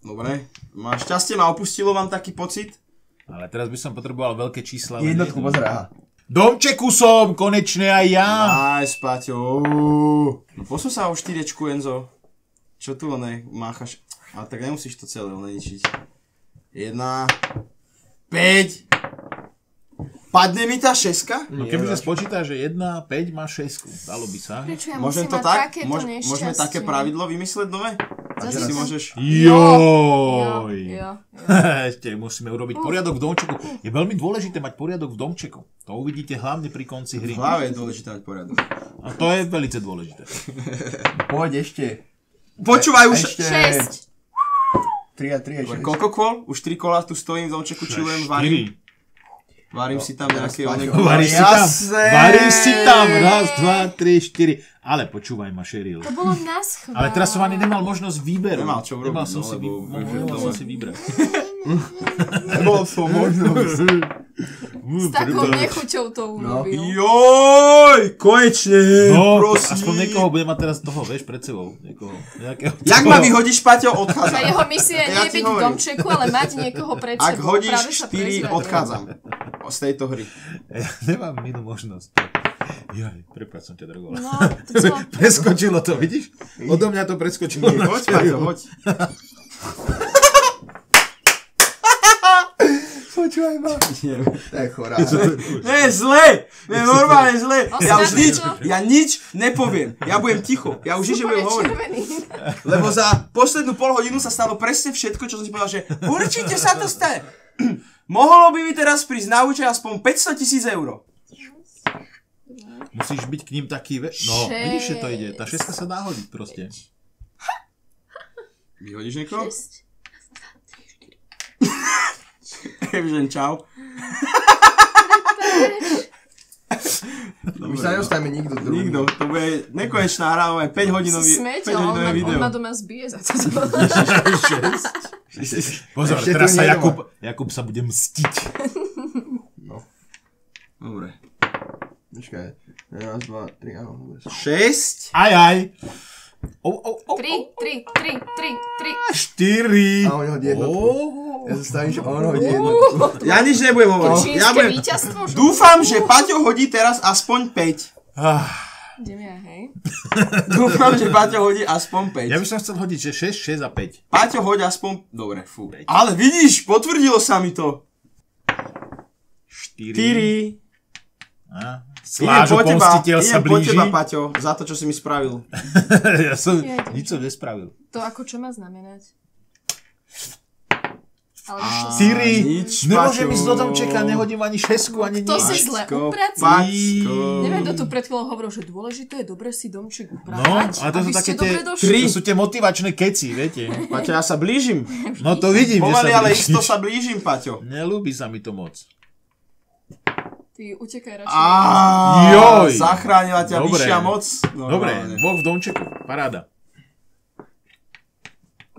Dobre, máš šťastie, ma opustilo, mám taký pocit. Ale teraz by som potreboval veľké čísla. ale Jednotku, aha. Domčeku som, konečne aj ja. Aj, Paťo. No posun sa o štyrečku, Enzo. Čo tu ne, máchaš? A tak nemusíš to celé leničiť. Jedna. 5. Padne mi tá šeska? No keby sa spočíta, že 1, 5 má 6, dalo by sa. Prečo ja Môžem to tak? Môž, môžeme také pravidlo vymysleť nové? A že Zase si môžeš... Jo, Joj. jo. [LAUGHS] Ešte musíme urobiť poriadok v domčeku. Je veľmi dôležité mať poriadok v domčeku. To uvidíte hlavne pri konci hry. V hlave je dôležité mať poriadok. A to je veľmi dôležité. [LAUGHS] Poď ešte. Počúvaj už... Ešte. 6. 3 a 3 a 6. Koľko kôl? Už 3 kola tu stojím v domčeku, čilujem, varím. Varím si tam nejaké. Varíš si tam. Varíš si tam. Raz, dva, tri, štyri. Ale počúvaj ma, Sheryl. To bolo na schvál. Ale teraz som ani nemal možnosť výberu. Nemal čo urobiť, Nemal som no, si, vy... lebo- nemal som si vybrať. [LAUGHS] [LAUGHS] Nebol som možnosť. S takou nechuťou to urobil. Joj, konečne, No, prosím. aspoň niekoho bude mať teraz toho, vieš, pred sebou. Niekoho, nejakého Jak ma vyhodíš, Paťo, odchádzam. jeho misia Ja nie ti byť v hovorím. domčeku, ale mať niekoho pred Ak sebou. hodíš Práve sa 4, prezradil. odchádzam z tejto hry. Ja nemám inú možnosť. Jaj, prepáč som ťa drogoval. No, to. [LAUGHS] Preskočilo to, vidíš? Odo mňa to preskočilo. Hoď, Paťo, hoď. [LAUGHS] Počúvaj ma. To je chorá. Nie, zle, nie, normálne zle. Ja už nič, ja nič nepoviem. Ja budem ticho. Ja už nič nebudem hovoriť. Lebo za poslednú pol hodinu sa stalo presne všetko, čo som si povedal, že určite sa to stane. [CLEARS THROAT] Mohlo by mi teraz prísť na účet aspoň 500 tisíc eur. Musíš byť k ním taký... Ve... No, Šesť. vidíš, že to ide. Tá šeska sa dá hodiť proste. Vyhodíš niekoho? Šesť. Evžen, čau. My sa nedostaneme nikto druhý. Nikto, to bude nekonečná hra, máme 5 Si hodinový, smeť, 5 ale on, hodinové ma, video. on ma doma zbije za to. [LAUGHS] Pozor, Ešte teraz sa Jakub, Jakub sa bude mstiť. Dobre. Počkaj. Raz, dva, tri, áno. dobre. 6. Aj, aj. O, o, o, Tri, tri, tri, tri, tri. štyri. A on hodí jednotku. Oh. Ja sa stavím, že on hodí jednotku. Ja nič nebudem hovoriť. Čínske Ja budem... víťazstvo? že? Dúfam, že Paťo hodí teraz aspoň 5. Ah, Idem ja, hej. [LAUGHS] Dúfam, že Paťo hodí aspoň 5. ja by som chcel hodiť, že 6, 6 a 5. Paťo hoď aspoň... Dobre, fú. Ale vidíš, potvrdilo sa mi to. 4. 4. A, Idem Slážo po teba, pomstiteľ sa idem po teba, Paťo, za to, čo si mi spravil. [LAUGHS] ja som Ja nič som nespravil. To ako čo má znamenať? Ale A Siri, nič, nemôžem ísť do domčeka, nehodím ani šesku, ani To nič. si zle uprací. Neviem, kto tu pred chvíľou hovoril, že dôležité je dobre si domček No, upratať, ale to sú také tie, došli. to sú tie motivačné keci, viete. [LAUGHS] Paťo, ja sa blížim. No to vidím, že Pomaly, ale isto sa blížim, Paťo. Nelúbi sa mi to moc. Ty utekaj radšej. Joj. Zachránila ťa vyššia moc. Dobre, dvoch v domčeku, paráda.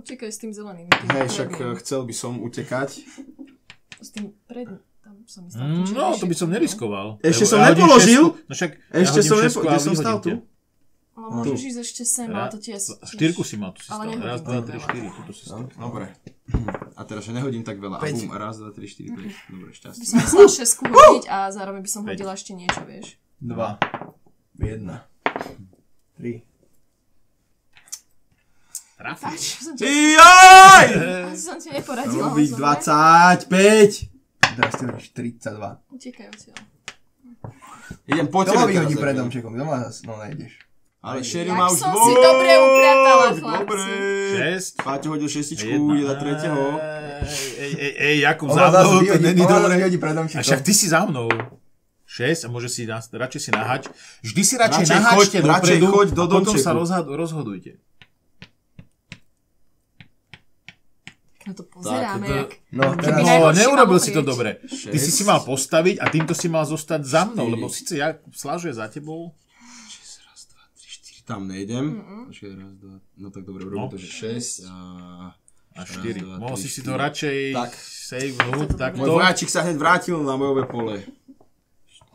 Utekaj s tým zeleným. tým Hej, však predným. eh, chcel by som utekať. S tým predným. Tam som myslela. Mm, no, to by som neriskoval. Ešte som ja nepoložil. šesku, No však Ešte ja som šesku nepo- kde som stal tu? No, môžeš ísť ešte sem, ale to ti je... Štyrku si mal, tu si Ale stal. nehodím Raz, dva, tri, štyri, tuto si stal. Dobre. [CLEARS THROAT] A teraz, že nehodím tak veľa. A bum, raz, dva, tri, štyri, päť. Dobre, By šťastie. som myslela šesku [CLEARS THROAT] hodiť a zároveň by som hodila ešte niečo, vieš. Dva. Jedna. Tri. Trafi. Pač, som ti, Jaj! [LAUGHS] som ti neporadila. Ozaj. 25. Teraz ty hodíš 32. Utekaj odtiaľ. Idem po Kto tebe ma teraz, vyhodí pred domčekom? Kto ma zas... No nejdeš. Ale Sherry má už som dvoj. si dobre upratala, chlapci. Dobre. 6. Páťo hodil šestičku, ide na tretieho. Ej, ej, ej, Jakub, za ma zase mnou, to není ma zase pred A však ty si za mnou. 6 a môže si radšej si nahať. Vždy si radšej, Radšej radšej dopredu choď do a potom domčeku. sa rozhodujte. Na to pozeráme, to- jak... No, teraz... No, neurobil si to dobre. Ty si si mal postaviť a týmto si mal zostať za mnou, lebo síce ja slažuje za tebou. Tam nejdem. Raz, dva. No tak dobre, urobím No. to, že 6 a... A 4. dva, Mohol si si to radšej Tak. savenúť Toto takto. Môj vojačik sa hneď vrátil na bojové pole.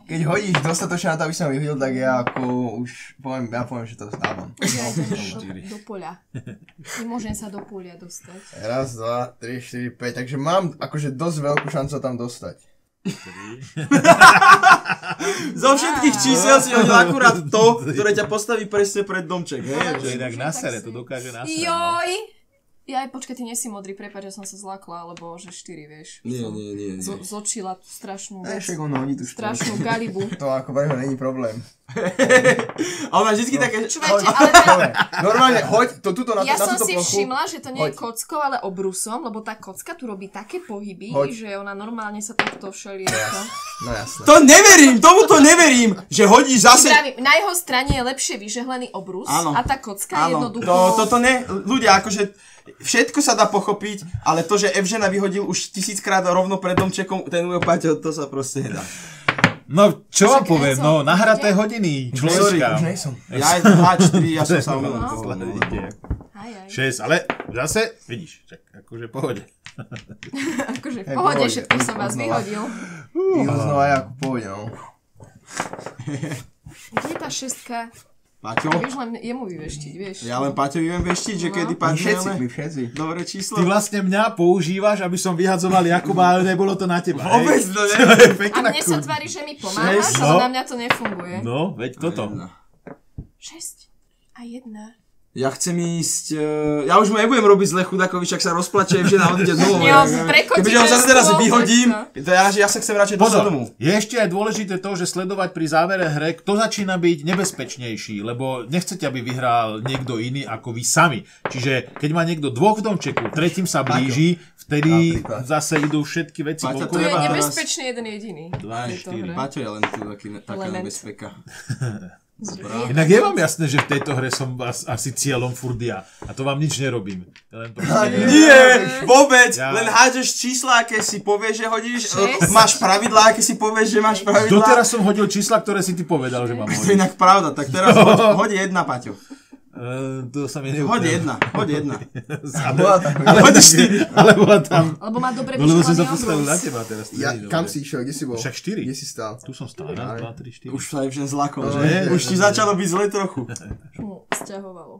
Keď hodíš dostatočne na to, aby som vyhodil, tak ja ako už poviem, ja poviem, že to dávam. Ja idem do, Štyri. do poľa. [LAUGHS] Nemôžem sa do poľa dostať. Raz, dva, tri, štyri, päť. Takže mám akože dosť veľkú šancu tam dostať. [LAUGHS] Zo všetkých čísel si hodil [LAUGHS] akurát to, ktoré ťa postaví presne pred domček, hej? Že- inak na sere, to dokáže na sere. no. Joj! Ja aj počkaj, ty nie si modrý, prepáč, že som sa zlakla, lebo že 4, vieš. Nie, som nie, nie, nie. zo- zočila tú strašnú Ne, vec. však on hodí tu Strašnú galibu. [LAUGHS] To ako pre mňa není problém. [LAUGHS] A ona vždycky také... Čujete, ale teda, [LAUGHS] normálne, hoď to tuto na, ja na som si plochu. všimla, že to nie je Hoď. kockou, ale obrusom, lebo tá kocka tu robí také pohyby, Hoď. že ona normálne sa takto všelieko. No jasné. To neverím, tomu to neverím, že hodíš zase... Vravím, na jeho strane je lepšie vyžehlený obrus Áno. a tá kocka Áno, jednoducho... to, toto ne, ľudia, akože všetko sa dá pochopiť, ale to, že Evžena vyhodil už tisíckrát rovno pred domčekom, ten môj Paťo, to sa proste nedá. No, čo vám poviem, no, nahraté hodiny Sorry, človečka. už nejsom. Ja aj 2, 4, ja som sa No, omylom no, povedal. ide. Aj, aj. 6, ale zase, vidíš, čak, akože pohode. [LAUGHS] Akože v Hej, pohode, pohode, všetko som vás znova. vyhodil. Iho znova ja ako pôjde, no. Kde je tá šestka? Paťo, Vieš len jemu vyveštiť, vieš. ja len Paťovi viem veštiť, že No. kedy My padne, všetci, my všetci. dobré číslo. Ty vlastne mňa používaš, aby som vyhadzoval Jakuba, ale nebolo to na teba. Vôbec to [LAUGHS] je A mne sa tvári, že mi pomáhaš, Šesť, ale no. na mňa to nefunguje. No, veď toto. Jedna. 6 a 1. Ja chcem ísť, uh, ja už mu nebudem robiť zle chudákovi, však sa rozplače, že nám odíde domov. [LAUGHS] Jo, prekotí Kebyže ho zase teraz vyhodím, tak to ja, ja sa chcem radšej dostať Pozor, domov. je ešte aj dôležité to, že sledovať pri závere hre, kto začína byť nebezpečnejší, lebo nechcete, aby vyhral niekto iný ako vy sami. Čiže keď má niekto dvoch v domčeku, tretím sa blíži, vtedy zase idú všetky veci Paťa. Tu je nebezpečný jeden jediný. Dva, v tejto štyri. hre. Paťo je len tu taký, taká nebezpeka. [LAUGHS] Inak je vám jasné, že v tejto hre som as, asi cieľom furt ja. A to vám nič nerobím. Len proste... Nie, vôbec, Ja- len hádžeš čísla, aké si povieš, že hodíš, Šesť. máš pravidlá, aké si povieš, že máš pravidlá. Doteraz som hodil čísla, ktoré si ty povedal, že mám To je hodiť. inak pravda, tak teraz hoď, [LAUGHS] hoď jedna, Paťo. Uh, to sa mi Hoď neúplne. jedna, hoď jedna. [LAUGHS] Bola tam. Ale, [LAUGHS] ale bola tam. Lebo má dobre No lebo som sa postavil na teba teraz. to Ja, kam si išiel, kde si bol? Však štyri. Kde si stál? Tu som stál. Raz, dva, tri, štyri. Už sa aj všem zlakom, že? je, Už ti začalo byť zle trochu. Sťahovalo.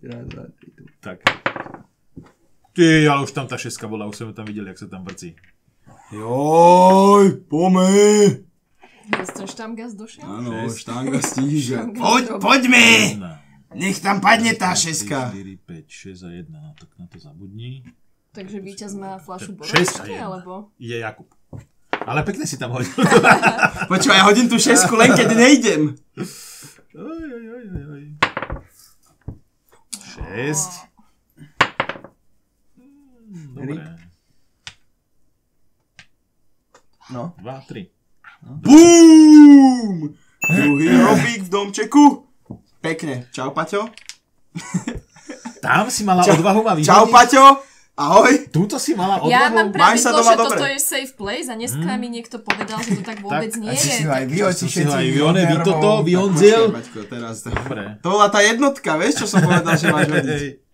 Raz, dva, tri, tu. Tak. Ty, ale už tam tá šeska bola, už sme tam videli, jak sa tam vrcí. Joj, pome. Jestem sztanga z duszy? Áno, Šesť. štanga stíže. Štanga. Poď, poďme! Nech tam padne tá šeska. 4, 5, 6 a 1, no tak na to zabudni. Takže víťaz má flašu borovičky, alebo... Ide Jakub. Ale pekne si tam hodil. [LAUGHS] Počúvaj, ja hodím tú šesku len keď nejdem. Oj, oj, oj, oj, oj. 6. Dobre. No, 2, 3. No. BOOM! [LAUGHS] Druhý robík v domčeku. Pekne. Čau, Paťo. [LAUGHS] Tam si mala čau, odvahu ma vyhodiť. Čau, Paťo. Ahoj. Túto si mala odvahu. Ja mám pravidlo, sa doma že dobre. toto je safe place a dneska mm. mi niekto povedal, že to tak vôbec tak, nie je. Si aj vy, si si aj vy, one, vy toto, vy onzel. teraz. Dobre. To bola tá jednotka, vieš, čo som povedal, že máš hodiť. [LAUGHS]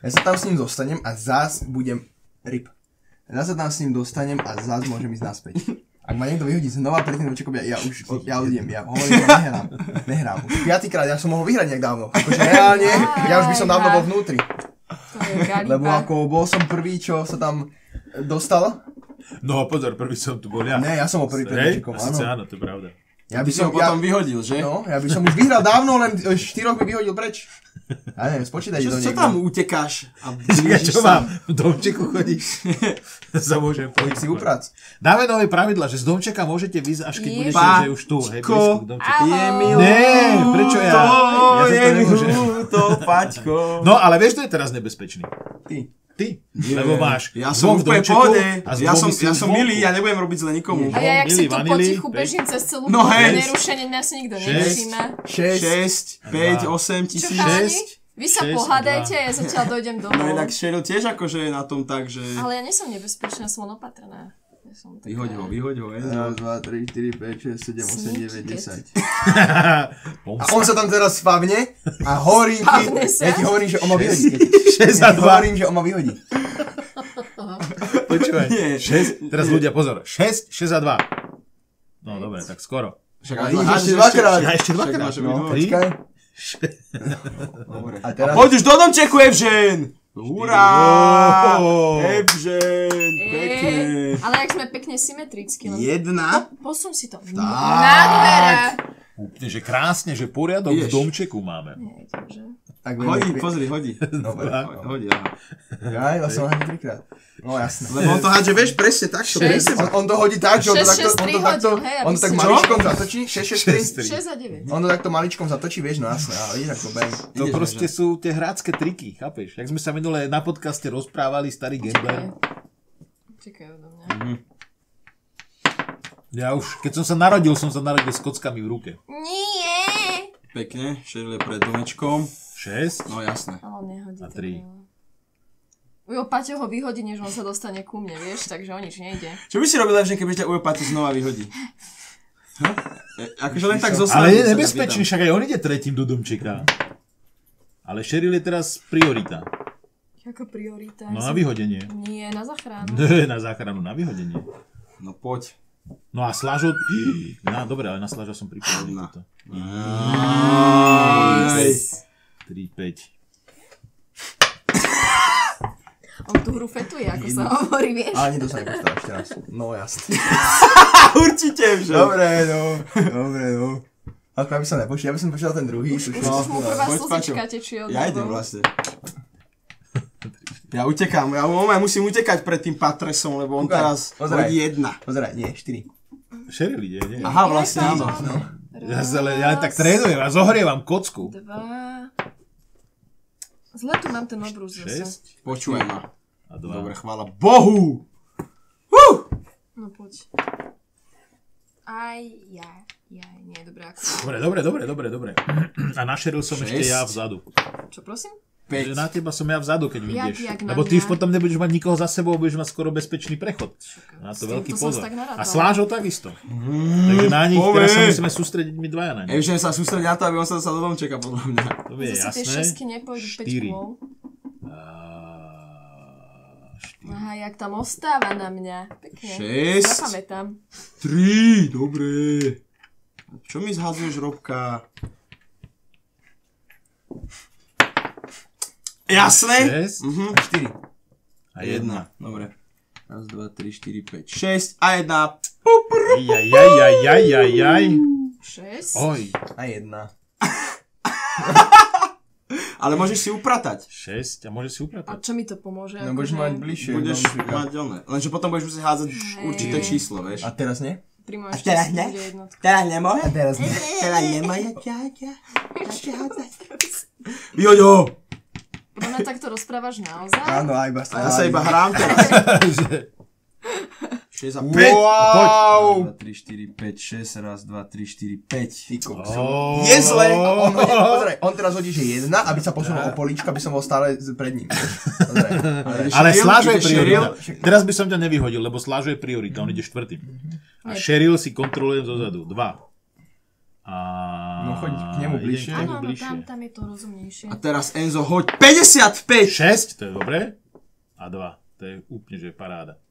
Ja sa tam s ním dostanem a zás budem rip. Ja sa tam s ním dostanem a zás môžem ísť naspäť. Ak ma niekto vyhodí znova pred tým dočekom, ja, ja už ja odídem, ja hovorím, nehrám. Nehrám. Už piatýkrát, ja som mohol vyhrať nejak dávno. Akože reálne, ja už by som dávno bol vnútri. Lebo ako bol som prvý, čo sa tam dostal. No pozor, prvý som tu bol ja. Ne, ja som bol prvý domčekom, síce áno. áno, to je pravda. Ja Ty si ho potom vyhodil, že? No, ja by som už vyhral dávno, len štyroch by vyhodil preč. Ja neviem, spočítajte Čo, to čo niekto. tam utekáš? A [LAUGHS] Ja čo sa? mám? V domčeku chodíš? [LAUGHS] sa môžem Poď si uprac. Dáme nové pravidla, že z domčeka môžete vyjsť, až keď budete že už tu. Hej, blízko k domčeku. Je mi Ne, prečo ja? ľúto, Ja to je ľúto, [LAUGHS] Paťko. No, ale vieš, to je teraz nebezpečný. Ty. Ty. Lebo máš Ja som v úplne pohode. Ja som, ja som milý, ja nebudem robiť zle nikomu. A ja, jak si tu vanili, potichu bežím cez celú No no, hej. nerušene, nás nikto nevšíma. 6. 6, 5, Dva. 8 Čo tisíc. chalani? šesť, Vy sa šesť, pohádajte dva. a ja zatiaľ dojdem No domov. inak Cheryl tiež akože je na tom tak, že... Ale ja nie som nebezpečná, som opatrná. Ja som taká- Vyhoď ho, vyhoď ho. Enzo. Raz, dva, tri, štyri, päť, šesť, sedem, osem, Sneaky deväť, cat. desať. [LAUGHS] A Pomsta. on sa tam teraz spavne a hovorím ti, ja ti hovorím, že on ma vyhodí. Šesť Ja a ti dva. hovorím, že on ma vyhodí. [LAUGHS] Počúvaj. Nie. 6, teraz ľudia, pozor. 6, 6 a 2. No dobre, tak skoro. Však A ale ideš hádžeš ešte dvakrát. Ja ešte dvakrát. No, počkaj. [LAUGHS] Dobre. A teraz... Poď už do domčeku, Evžen! Hurá! Evžen, pekne. Ale jak sme pekne symetricky. Len... Jedna. Posun si to. Na dvere. Úplne, že krásne, že poriadok v Ideš. domčeku máme. Nie, takže... Tak Hodí, vieme, pozri, hodí. [LAUGHS] Dobre. Ho- Hodí, aha. Ja, ja som hodil trikrát. No jasné. Lebo on to hádže, vieš, presne takto. Šesť. presne. On, on to hodí tak, že on to takto, on to takto, on to tak maličkom zatočí, 6, 6, 3. 6 a 9. On to takto maličkom zatočí, vieš, no jasné, ale vidíš, ako bang. To Ideš, proste sú tie hrácké triky, chápeš? Jak sme sa minule na podcaste rozprávali, starý gambler. Čakaj odo mňa. Ja už, keď som sa narodil, som sa narodil s kockami v ruke. Nie. Pekne, je pred domečkom. 6. No jasné. Ale nehodí. A tak tri. veľa. Ujo, Paťo ho vyhodí, než on sa dostane ku mne, vieš, takže o nič nejde. Čo by si robil, Evžen, keby ťa Ujo Pati znova vyhodí? Hm? E, Akože len tak zo Ale je nebezpečný, však aj on ide tretím do domčeka. Ale Cheryl je teraz priorita. Ako priorita. No na vyhodenie. Nie, na záchranu. Ne, [LAUGHS] na záchranu, na vyhodenie. No poď. No a Slažo... No dobre, ale na Slaža som pripravený toto. Aj. 3, 5. On tú hru fetuje, ako sa hovorí, vieš. Ale to sa nepostaráš teraz. No jasné. A [LAUGHS] určite, Evžen. Dobre, no. Dobre, no. Ako ja by som nepočítal, ja by som počítal ten druhý. Už, už, už mu prvá slzička tečie od Ja idem vlastne. Ja utekám, ja ja musím utekať pred tým Patresom, lebo on Ukáž, teraz pozeraj. hodí jedna. Pozeraj, nie, 4. Cheryl ide, nie? Aha, vlastne áno. No. Ja, ale, ja tak trénujem a zohrievam kocku. Dva. Zle tu mám ten obrus zase. 6 Počúvaj ma. a 2. Dobre, chvála Bohu. No poď. Aj, ja, ja, nie, dobré, ako... Dobre, dobre, dobre, dobre, dobre. [CLEARS THROAT] A na Cheryl som ešte Šesť. ja vzadu. Čo prosím? Že 5. na teba som ja vzadu, keď vyjdeš. Lebo ty mňa? už potom nebudeš mať nikoho za sebou, budeš mať skoro bezpečný prechod. Na to S veľký pozor. A Slážo takisto. Takže na nich Povie. teraz sa musíme sústrediť my dvaja na nich. Sa sústredí na to, aby on sa dostal do domčeka, podľa mňa. To je Zase tie jasné. šesky nepôjdu 5 Štyri. kôl. A, štyri. Aha, jak tam ostáva na mňa. Pekne. Šesť. Zapamätám. 3, dobre. Čo mi zhadzuješ, Robka? Jasné? Šesť Mhm. 4. a jedna. Dobre. Raz, dva, tri, štyri, päť, šesť a jedna. Jaj, jaj, jaj, jaj, jaj, jaj. 6. Oj, A 1. Ale môžeš si upratať. 6 a môže si A upratať. čo mi to pomôže? No budeš mať bližšie. Budeš no, mať oné. Lenže potom budeš musieť hádzať Hej. určité číslo, vieš. A teraz nie? A teraz ne? Teraz nemoje? A teraz nie. Teraz nemoje ťaťa. Ešte hádzať. [LAUGHS] Joďo! Podľa mňa takto rozprávaš naozaj? Áno, aj iba A ja sa iba hrám teraz. 6 a 5. Wow! 2, 3, 4, 5, 6, raz, 2, 3, 4, 5. Ty kokos. Oh. Je zle. On, hodí, pozeraj, on teraz hodí, že jedna, aby sa posunul o políčka, aby som bol stále pred ním. Pozeraj. Ale Slážo je priorita. Teraz by som ťa nevyhodil, lebo Slážo je priorita, on ide štvrtým. A Cheryl si kontrolujem zozadu. Dva. A... No choď k nemu bližšie. Áno, tam, tam je to rozumnejšie. A teraz Enzo, hoď 55. 6, to je dobré. A 2, to je úplne, že paráda.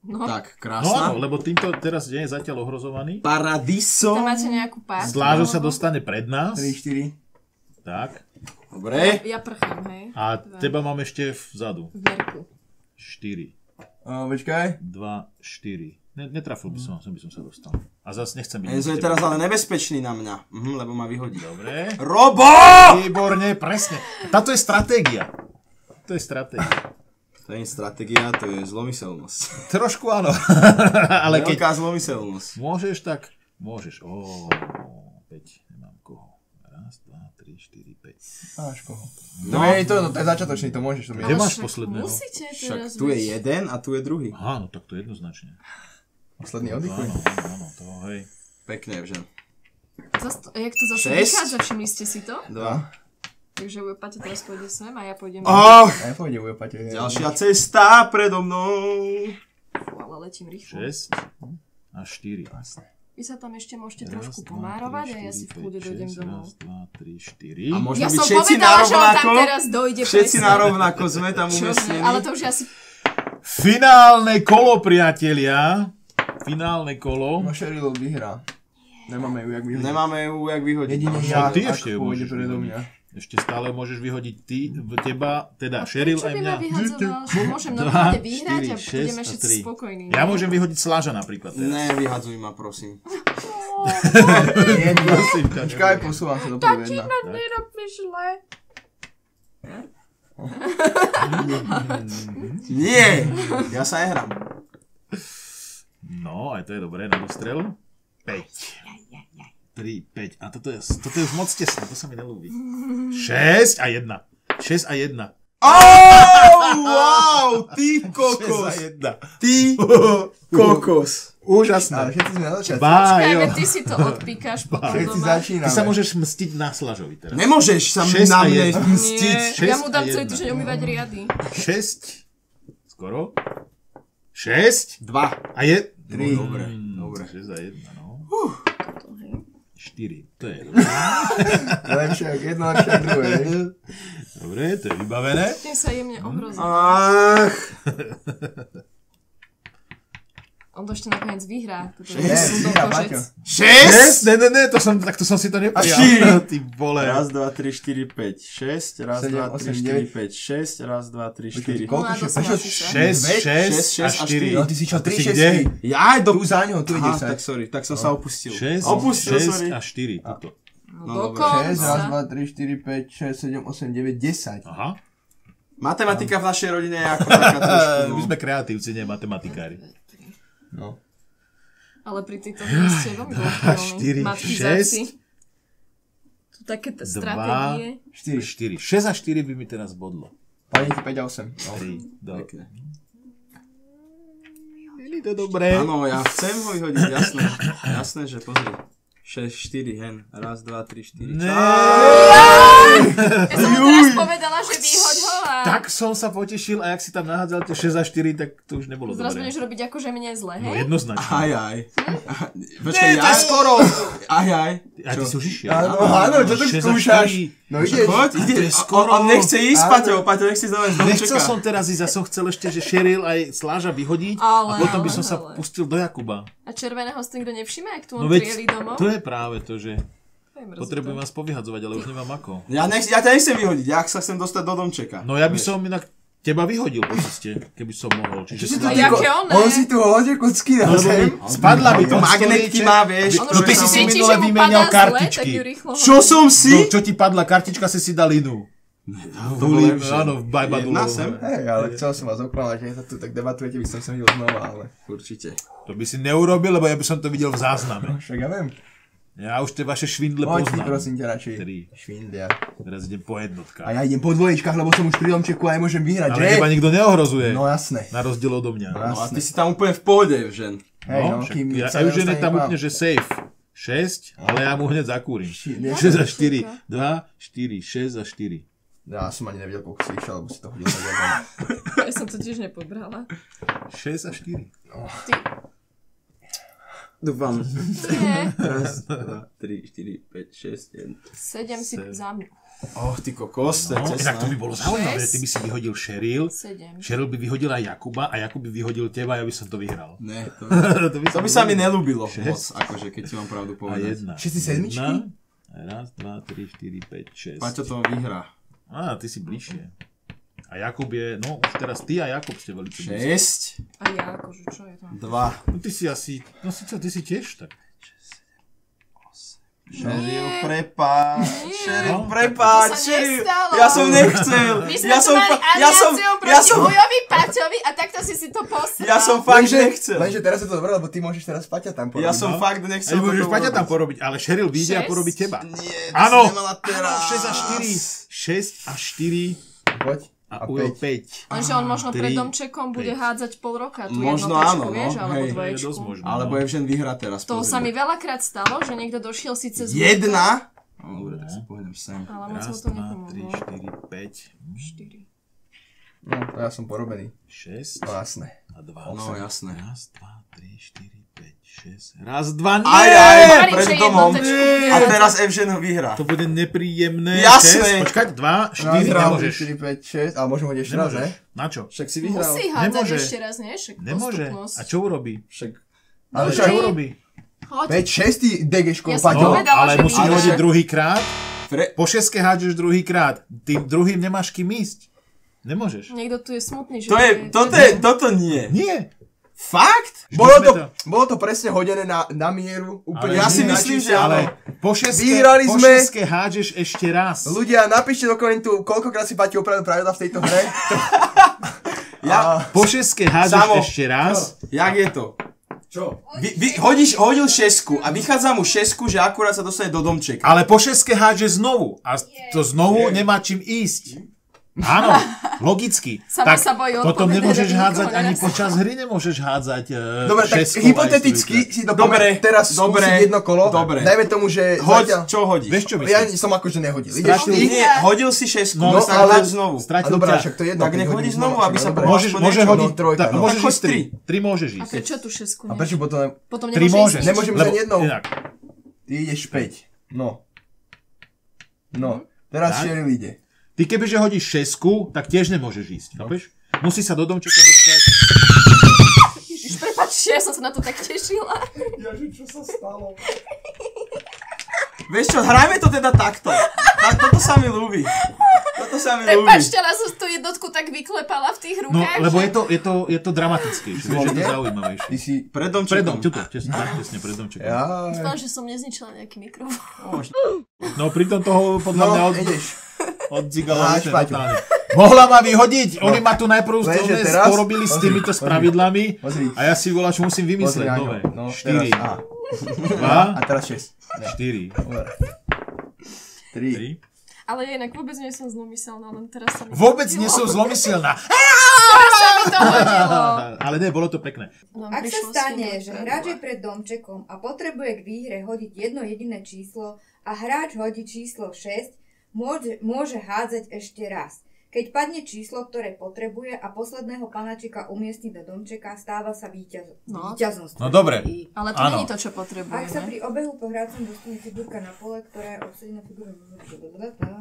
No, Tak, No krásna. áno, lebo týmto teraz nie je zatiaľ ohrozovaný. Paradiso. tam máte nejakú pár. Slážo sa dostane pred nás. 3, 4. Tak. Dobre. Ja prchám, hej. A Dva. teba mám ešte vzadu. V merku. 4, Uh, počkaj. 2, 4. Ne, netrafil by som, sem by som sa dostal. A zase nechcem byť... Enzo je teraz ale nebezpečný na mňa, mhm, lebo ma vyhodí. Dobre. Robo! Výborne, presne. Táto je stratégia. To je stratégia. To je stratégia, to je zlomyselnosť. Trošku áno. [LAUGHS] Ale keď Veľká zlomyselnosť. môžeš, tak môžeš. Ó, 5, nemám koho. Raz, dva, tri, štyri, päť. Máš koho. No, je to, no, to je začiatočný, to môžeš. To Kde máš však posledného? Musíte Však teraz tu je jeden a tu je druhý. Aha, no tak to jednoznačne. Posledný oddychuj. Áno, áno, áno, to hej. Pekne, že? Zas jak to zase Šesť. vychádza, všimli ste si to? Dva. Takže Paťa teraz pôjde sem a ja pôjdem... Oh, Ja pôjde, bude pate. ďalšia cesta predo mnou. Fú, ale letím rýchlo. 6 a 4. Vy sa tam ešte môžete trošku pomárovať a ja si v kľude dojdem domov. Raz, dva, tri, štyri. A môžeme Ja byť som všetci na povedala, že on tam rovnako? teraz dojde Všetci presne. na rovnako sme tam umiestnení. Ale to už asi... Finálne kolo, priatelia. Finálne kolo. No Sheryl vyhrá. Nemáme ju jak vyhodiť. Nemáme ju jak vyhodiť. Jedine ja, ty ešte ju môžeš predo mňa. Ešte stále môžeš vyhodiť ty, v teba, teda Sheryl Čo aj by mňa. ma vyhadzoval? Že môžem normálne vyhrať štyri, a šesť budeme všetci spokojní. Ja môžem vyhodiť Sláža napríklad teraz. Ne, vyhadzuj ma, prosím. Jedna. Prosím ťa, Počkaj, posúvam sa dopredu jedna. nerobíš zle. Nie! Ja sa nehrám. No, aj to je dobré, na dostrel. 5. 3, 5. A toto je, toto je už moc tesné, to sa mi nelúbi. 6 a 1. 6 a 1. 6 Oh, wow, ty [LAUGHS] a kokos. 1. Ty [LAUGHS] kokos. Ale Úžasné. všetci sme na začiatku. Bájo. ty si to odpíkaš [LAUGHS] potom Všetci doma. začíname. Ty sa môžeš mstiť na Slažovi teraz. Nemôžeš sa na a mne mstiť. Ja mu dám a celý týždeň umývať riady. 6. Skoro. 6. Dva. A je... Tri. No, dobre, dobre. 6 a 1, no. To, hej. 4. To je dobré. Lepšie ako jedno, lepšie ako druhé. Dobre, to je vybavené. Tým sa jemne ohrozil. Ach, [LAUGHS] On to ešte nakoniec vyhrá. Paťo. šesť. Ne, ne, ne, to som, takto som si to neprijal. štyri. [LAUGHS] Ty vole. Raz, dva, tri, štyri, päť, šesť. Raz, dva, tri, štyri, päť, šesť. Raz, dva, tri, štyri. Koľko No a še- dosť prečo- hlasí sa. 6, Dve? 6 šesť a 4. No ty si čo, A ty 3, si 6, kde? Jaj, do... Tu za ňou, tu ide Aha, sa. tak sorry, tak som sa opustil. 6, Opustil, 6 sorry. a 4. Tuto. No, No, dobre. dokonca. 6, raz, 2, 3, 4, 5, 6, 7, 8, 9, 10. Aha. Matematika v našej rodine je ako taká [LAUGHS] trošku, no. My sme kreatívci, nie matematikári. No. Ale pri hre ste veľmi dôležiteľní. štyri, Matfizáci. šesť. Tu také t- stratégie. 4. 4. 6 a 4 by mi teraz bodlo. Pane ti 5 a 8. No. 3. Do... Pekne. Je to dobré. Áno, ja chcem ho vyhodiť, jasné. Jasné, že pozri. 6, 4, hen. Raz, dva, tri, štyri. Ne. Ja som mu teraz povedala, že vyhoď ho a Tak som sa potešil a jak si tam nahádzal tie 6 a 4, tak to už nebolo zraz dobré. budeš robiť ako, že mne zle, No hej? jednoznačne. Aj, aj. Počkaj, Ne, to ja je skoro. Aj, aj. A ty si už išiel. Áno, áno, čo to 6 a skúšaš? 4. No ideš. Poď, ide. to je On, skoro. on nechce ísť. Paťo, Paťo, nechce ísť dole, Nechcel som teraz ísť, ja som chcel ešte, že Sheryl aj Sláža vyhodiť Ale, a potom by ale, som sa pustil do Jakuba. A červeného si nikto nevšimne, ak tu No on veď, prijeli domov? to je práve to, že. Potrebujem vás povyhadzovať, ale už nemám ako. Ja, nech, ja ťa nechcem vyhodiť, ja sa chcem dostať do domčeka. No ja by som inak teba vyhodil po ceste, keby som mohol. Čiže si tu A ty jaké ko- oné? On si tu hodil kocky na zem. spadla mi to Magnetky má, vieš. No keď ty si si minule zle, kartičky. Čo som si? No, čo ti padla kartička, si si dal inú. lepšie. áno, v Bajbadu. Jedna sem? Hej, ale chcel som vás oklamať, že sa tu tak debatujete, by som sa videl znova, ale Určite. To by si neurobil, lebo ja by som to videl v zázname. však ja viem. Ja už tie vaše švindle Poď poznám. prosím ťa radšej. Tri. Švindia. Teraz idem po jednotkách. A ja idem po dvojičkách, lebo som už pri domčeku a nemôžem vyhrať, Ale že? teba nikto neohrozuje. No jasné. Na rozdiel odo mňa. No, No a ty si tam úplne v pohode, žen. Hej, no, však kým ja, sa Eugen je tam úplne, že safe. 6, ale ja mu hneď zakúrim. Ši- 6 a 4. 2, 4, 6 a 4. Ja som ani nevedel, koľko si išiel, lebo si to hodil. Ja som to tiež nepobrala. 6 a 4. Ty, Dúfam. nie. Raz, dva, tri, štyri, päť, šesť, jeden. Sedem si za mňa. Oh, ty kokos, No, inak to by bolo zaujímavé. Ty by si vyhodil Sheryl. Sheryl by vyhodil aj Jakuba a Jakub by vyhodil teba, ja by som to vyhral. Ne, to, [LAUGHS] to by, to by sa mi nelúbilo moc, akože keď ti mám pravdu A povedať. jedna. Všetci sedmičky? Jedna. Raz, dva, tri, štyri, päť, šesť. Paťo to vyhrá. Á, ty si bližšie. A Jakub je, no už teraz ty a Jakub ste veľmi blízko. 6, A ja akože, čo je to? 2, No ty si asi, no si čo, ty si tiež tak. Šeril, prepáč, Šeril, No. prepáč, Šeril, nestalo. ja som nechcel, My sme ja tu som, mali ja som, ja som, Ujovi Paťovi a takto si si to posral. ja som fakt nechcel. lenže teraz je to dobré, lebo ty môžeš teraz Paťa tam porobiť. Ja som No. fakt nechcel môžeš toto Paťa tam porobiť, ale Cheryl vyjde a porobí teba. Nie, ty Áno, si nemala teraz. 6 a 4. 6 a 4 Poď. A A Ujo 5. päť. Lenže on možno pred Tri, domčekom bude päť. hádzať pol roka tú Možno áno, no, vieš, alebo hej. To je dvoječku. dosť možné. Alebo no. Evžen vyhrá teraz. To sa mi veľakrát stalo, že niekto došiel síce z Jedna? No, dobre, tak si pôjdem sem. ale moc mu to nepomohlo. štyri, päť, Štyri. No, to ja som porobený. 6 To jasné. a 2. No, jasné. Raz, dva, tri, štyri, päť, šesť. Raz, dva, nie! Aj, aj, pred domom. jednotečku A teraz Evžen ho vyhrá. To bude nepríjemné. Jasné. Šesť, počkať, 2, 4 Raz, nemôžeš. 4, 5, 6, ale môžem hodť ešte raz, Nemôžeš. ne? Na čo? Však si vyhral. Musí hádzať Nemôže. ešte raz, nie? Však Nemôže. postupnosť. A čo urobí? Však Ale Čo čo? urobí? Hoď. 5, 6 DGško, Ja som Paťo. No, povedala, ale že musí vyhrá. hodiť druhý krát. Pre... Po šeske hádžeš druhý krát. Tým druhým nemáš kým ísť. Nemôžeš. Niekto tu je smutný, že... To je, toto je, toto nie. Nie. Fakt? Bolo to, to- bolo to presne hodené na, na mieru, úplne ja si myslím, že Ale áno. po šeske, Vyhrali po sme. šeske hádžeš ešte raz. Ľudia, napíšte do komentu, koľkokrát si Paťo opravil pravidla v tejto hre. [LAUGHS] Ja, Po šeske hádžeš Samo. ešte raz. jak je to? Čo? Vy, vy, hodíš, hodil šesku a vychádza mu šesku, že akurát sa dostane do domčeka. Ale po šeske hádže znovu. A to znovu nemá čím ísť. Áno, [LAUGHS] logicky. Sama tak sa bojí potom nemôžeš hádzať ani počas hry, nemôžeš hádzať uh, Dobre, tak hypoteticky si to Dobre, teraz dobre, jedno kolo. dobre. Dajme tomu, že... Hoď, zatiaľ- čo hodíš? Vieš čo Ja myslím? som akože nehodil. Ideš Stratil- ty? Nie, hodil si šesku, No, no, ale- znovu. A Stratil dobrá, ťa. však to je jedno. Tak nech hodí znovu, však aby sa dobre. pomohol. Môžeš, môže niečo. hodiť, No, trojka, tak, no. môžeš ísť tri. tri. Môžeš A ísť. to čo tu šesku A prečo potom... Potom Tri nemôže môžeš. ísť Nemôžem ísť jednou. Ty ideš 5. No. No. Teraz Tak. Cheryl ide. Ty kebyže hodíš šesku, tak tiež nemôžeš ísť. Chápeš? Musí sa do domčeka dostať. Ježiš, prepáčte, ja som sa na to tak tešila. Jaže, čo sa stalo? Vieš čo, hrajme to teda takto. Tak, toto sa mi ľúbi. Toto sa mi ľúbi. Prepáčte, ale som tú jednotku tak vyklepala v tých No, rukách, lebo že... je to, je to, je to dramatickejšie, vieš, je to zaujímavejšie. Ty si... Pred domčekom. Predom, tuto, tesne, tak, tesne pred domčekom. Ja... Dúfam, že som nezničila nejaký mikrofón. No pritom toho podľa mňa No, od, ideš. Odzigala totálne. [LAUGHS] Mohla ma vyhodiť, oni ma tu najprv Lenže teraz- porobili s pozri, týmito pozri. spravidlami Pozri. a ja si volá, čo musím Pozri vymyslieť ňo. nové. No, 4, teraz. A. [LAUGHS] 2, A teraz 6. 4, 3. 3. Ale ja inak vôbec nie som zlomyselná, len teraz sa mi... Vôbec hodilo. nie som zlomyselná. [LAUGHS] Ale ne, bolo to pekné. Nám Ak sa stane, že hráč je pred domčekom a potrebuje k výhre hodiť jedno jediné číslo a hráč hodí číslo 6, môže, môže hádzať ešte raz. Keď padne číslo, ktoré potrebuje a posledného panačika umiestni do domčeka, stáva sa víťaz, No. víťazom. No dobre. Ale to Áno. není to, čo Ak sa pri obehu po hráčom dostane figurka na pole, ktorá je obsadená figurou...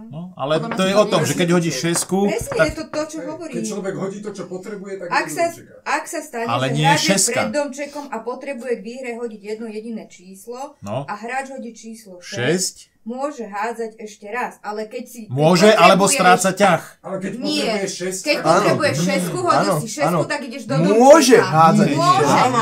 No, ale mňa to je o nie tom, je že keď hodíš šesku, Presne, tak je to to, čo hovorím. Keď človek hodí to, čo potrebuje, tak Ak sa, ak sa stane, Ale že nie hráč je pred domčekom a potrebuje k výhre hodiť jedno jediné číslo No. a hráč hodí číslo 6, 6 môže hádzať ešte raz, ale keď si... môže alebo stráca ťah. Ale keď Nie, potrebuješ 6, keď. Áno. potrebuješ šesku, hodil Áno, si šesku, áno. tak ideš do Môže domčeka. hádzať Môže ešte raz. Áno,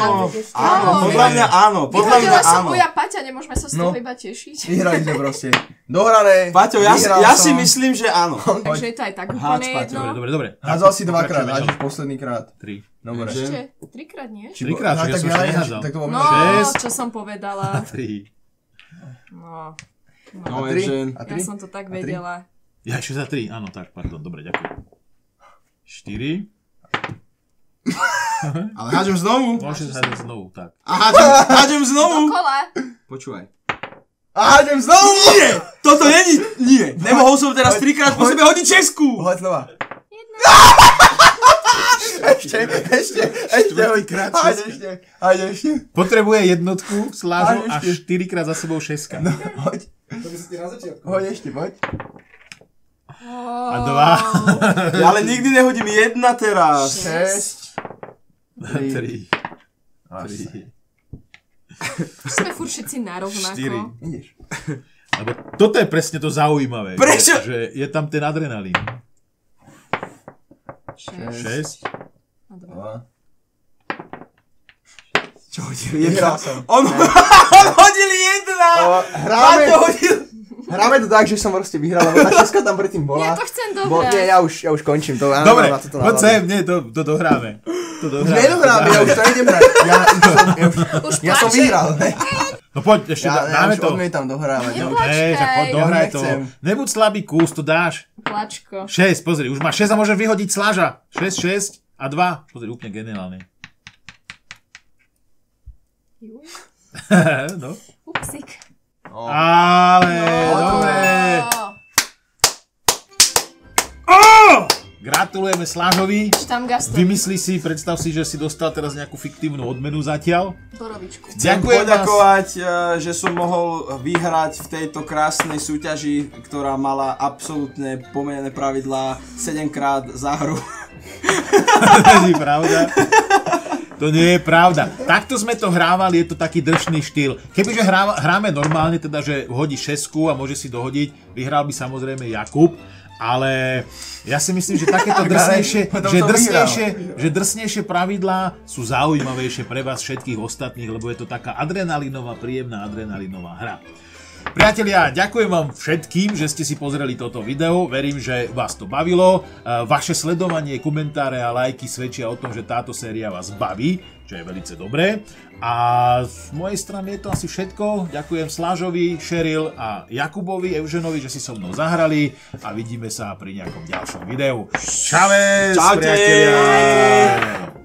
áno, podľa mňa áno, podľa mňa Vyhodila som áno. Uja Paťa, nemôžeme sa z toho No. iba tešiť. Vyhrali sme proste. Dohrané. Paťo, ja, ja si myslím, že áno. [LAUGHS] Takže je to aj tak úplne jedno. Dobre, dobre, dobre. Hádzal si dvakrát, až posledný krát. Tri. Dobre. Ešte trikrát nie? Trikrát, bo- že ja tak som nehádzal. No, čo som povedala. Tri. No, No, A tri? A ja tri? som to tak A tri? vedela. Ja ešte za tri, áno, tak, pardon, dobre, ďakujem. Štyri. [LAUGHS] Ale hádžem znovu. Môžeš hádať znovu, tak. A hádžem, hádžem znovu. Kola. Počúvaj. A hádem znovu! Nie! Toto není... Nie! Nemohol som teraz trikrát po sebe hodiť Česku! Hoď znova. Ešte, ešte, ešte. Štvrtýkrát Hajde ešte, hajde ešte. Potrebuje jednotku, slážu a štyrikrát za sebou šeska. Hoď, To myslíte na začiatku. hoď ešte, poď. A dva. Ja ale nikdy nehodím jedna teraz. Šesť. Tri. Tri. Sme furt všetci na Štyri. Ideš. Lebo toto je presne to zaujímavé. Prečo? Že, že je tam ten adrenalín. 6 6. a 2. Dva. Čo hodil? Som. On, [LAUGHS] on hodil jedna! O, hráme, hodil... hráme to tak, že som proste vyhral, lebo tá šeska tam predtým bola. Ja to chcem Bo, nie, dohrať. ja už, ja už končím to. Ja Dobre, toto poď sem, nie, to, to dohráme. To dohráme. nedohráme, ja už to nejdem hrať. Ja, už [LAUGHS] som, ja, už, Už ja som vyhral. Ne? [LAUGHS] No poď, ešte Ja, ja, ja dáme už to. odmietam dohrávať. Nie, Ja, Počkaj. Ne, však poď, Ja dohraj to. Nebuď slabý kus, to dáš. Plačko. 6, pozri, už má 6 a môže vyhodiť sláža. 6, 6 a 2. Pozri, úplne geniálne. [LAUGHS] No. Upsik. no. Ale, dobre. Oh, Gratulujeme Slážovi. Vymyslí si, predstav si, že si dostal teraz nejakú fiktívnu odmenu zatiaľ. Borovičku. Chcem Ďakujem poďakovať, eh, že som mohol vyhrať v tejto krásnej súťaži, ktorá mala absolútne pomenené pravidlá 7 krát za hru. to [LAUGHS] nie je pravda. To nie je pravda. Takto sme to hrávali, je to taký dršný štýl. Kebyže hrá, hráme normálne, teda že hodí šesku a môže si dohodiť, vyhral by samozrejme Jakub, ale ja si myslím, že takéto [LAUGHS] drsnejšie, že drsnejšie, že drsnejšie pravidlá sú zaujímavejšie pre vás všetkých ostatných, lebo je to taká adrenalinová, príjemná adrenalinová hra. Priatelia, ďakujem vám všetkým, že ste si pozreli toto video. Verím, že vás to bavilo. E, Vaše sledovanie, komentáre a lajky svedčia o tom, že táto séria vás baví, čo je veľmi dobré. A z mojej strany je to asi všetko. Ďakujem Slážovi, Šeril a Jakubovi, Evženovi, že si so mnou zahrali a vidíme sa pri nejakom ďalšom videu. Čave, Čaute. priatelia!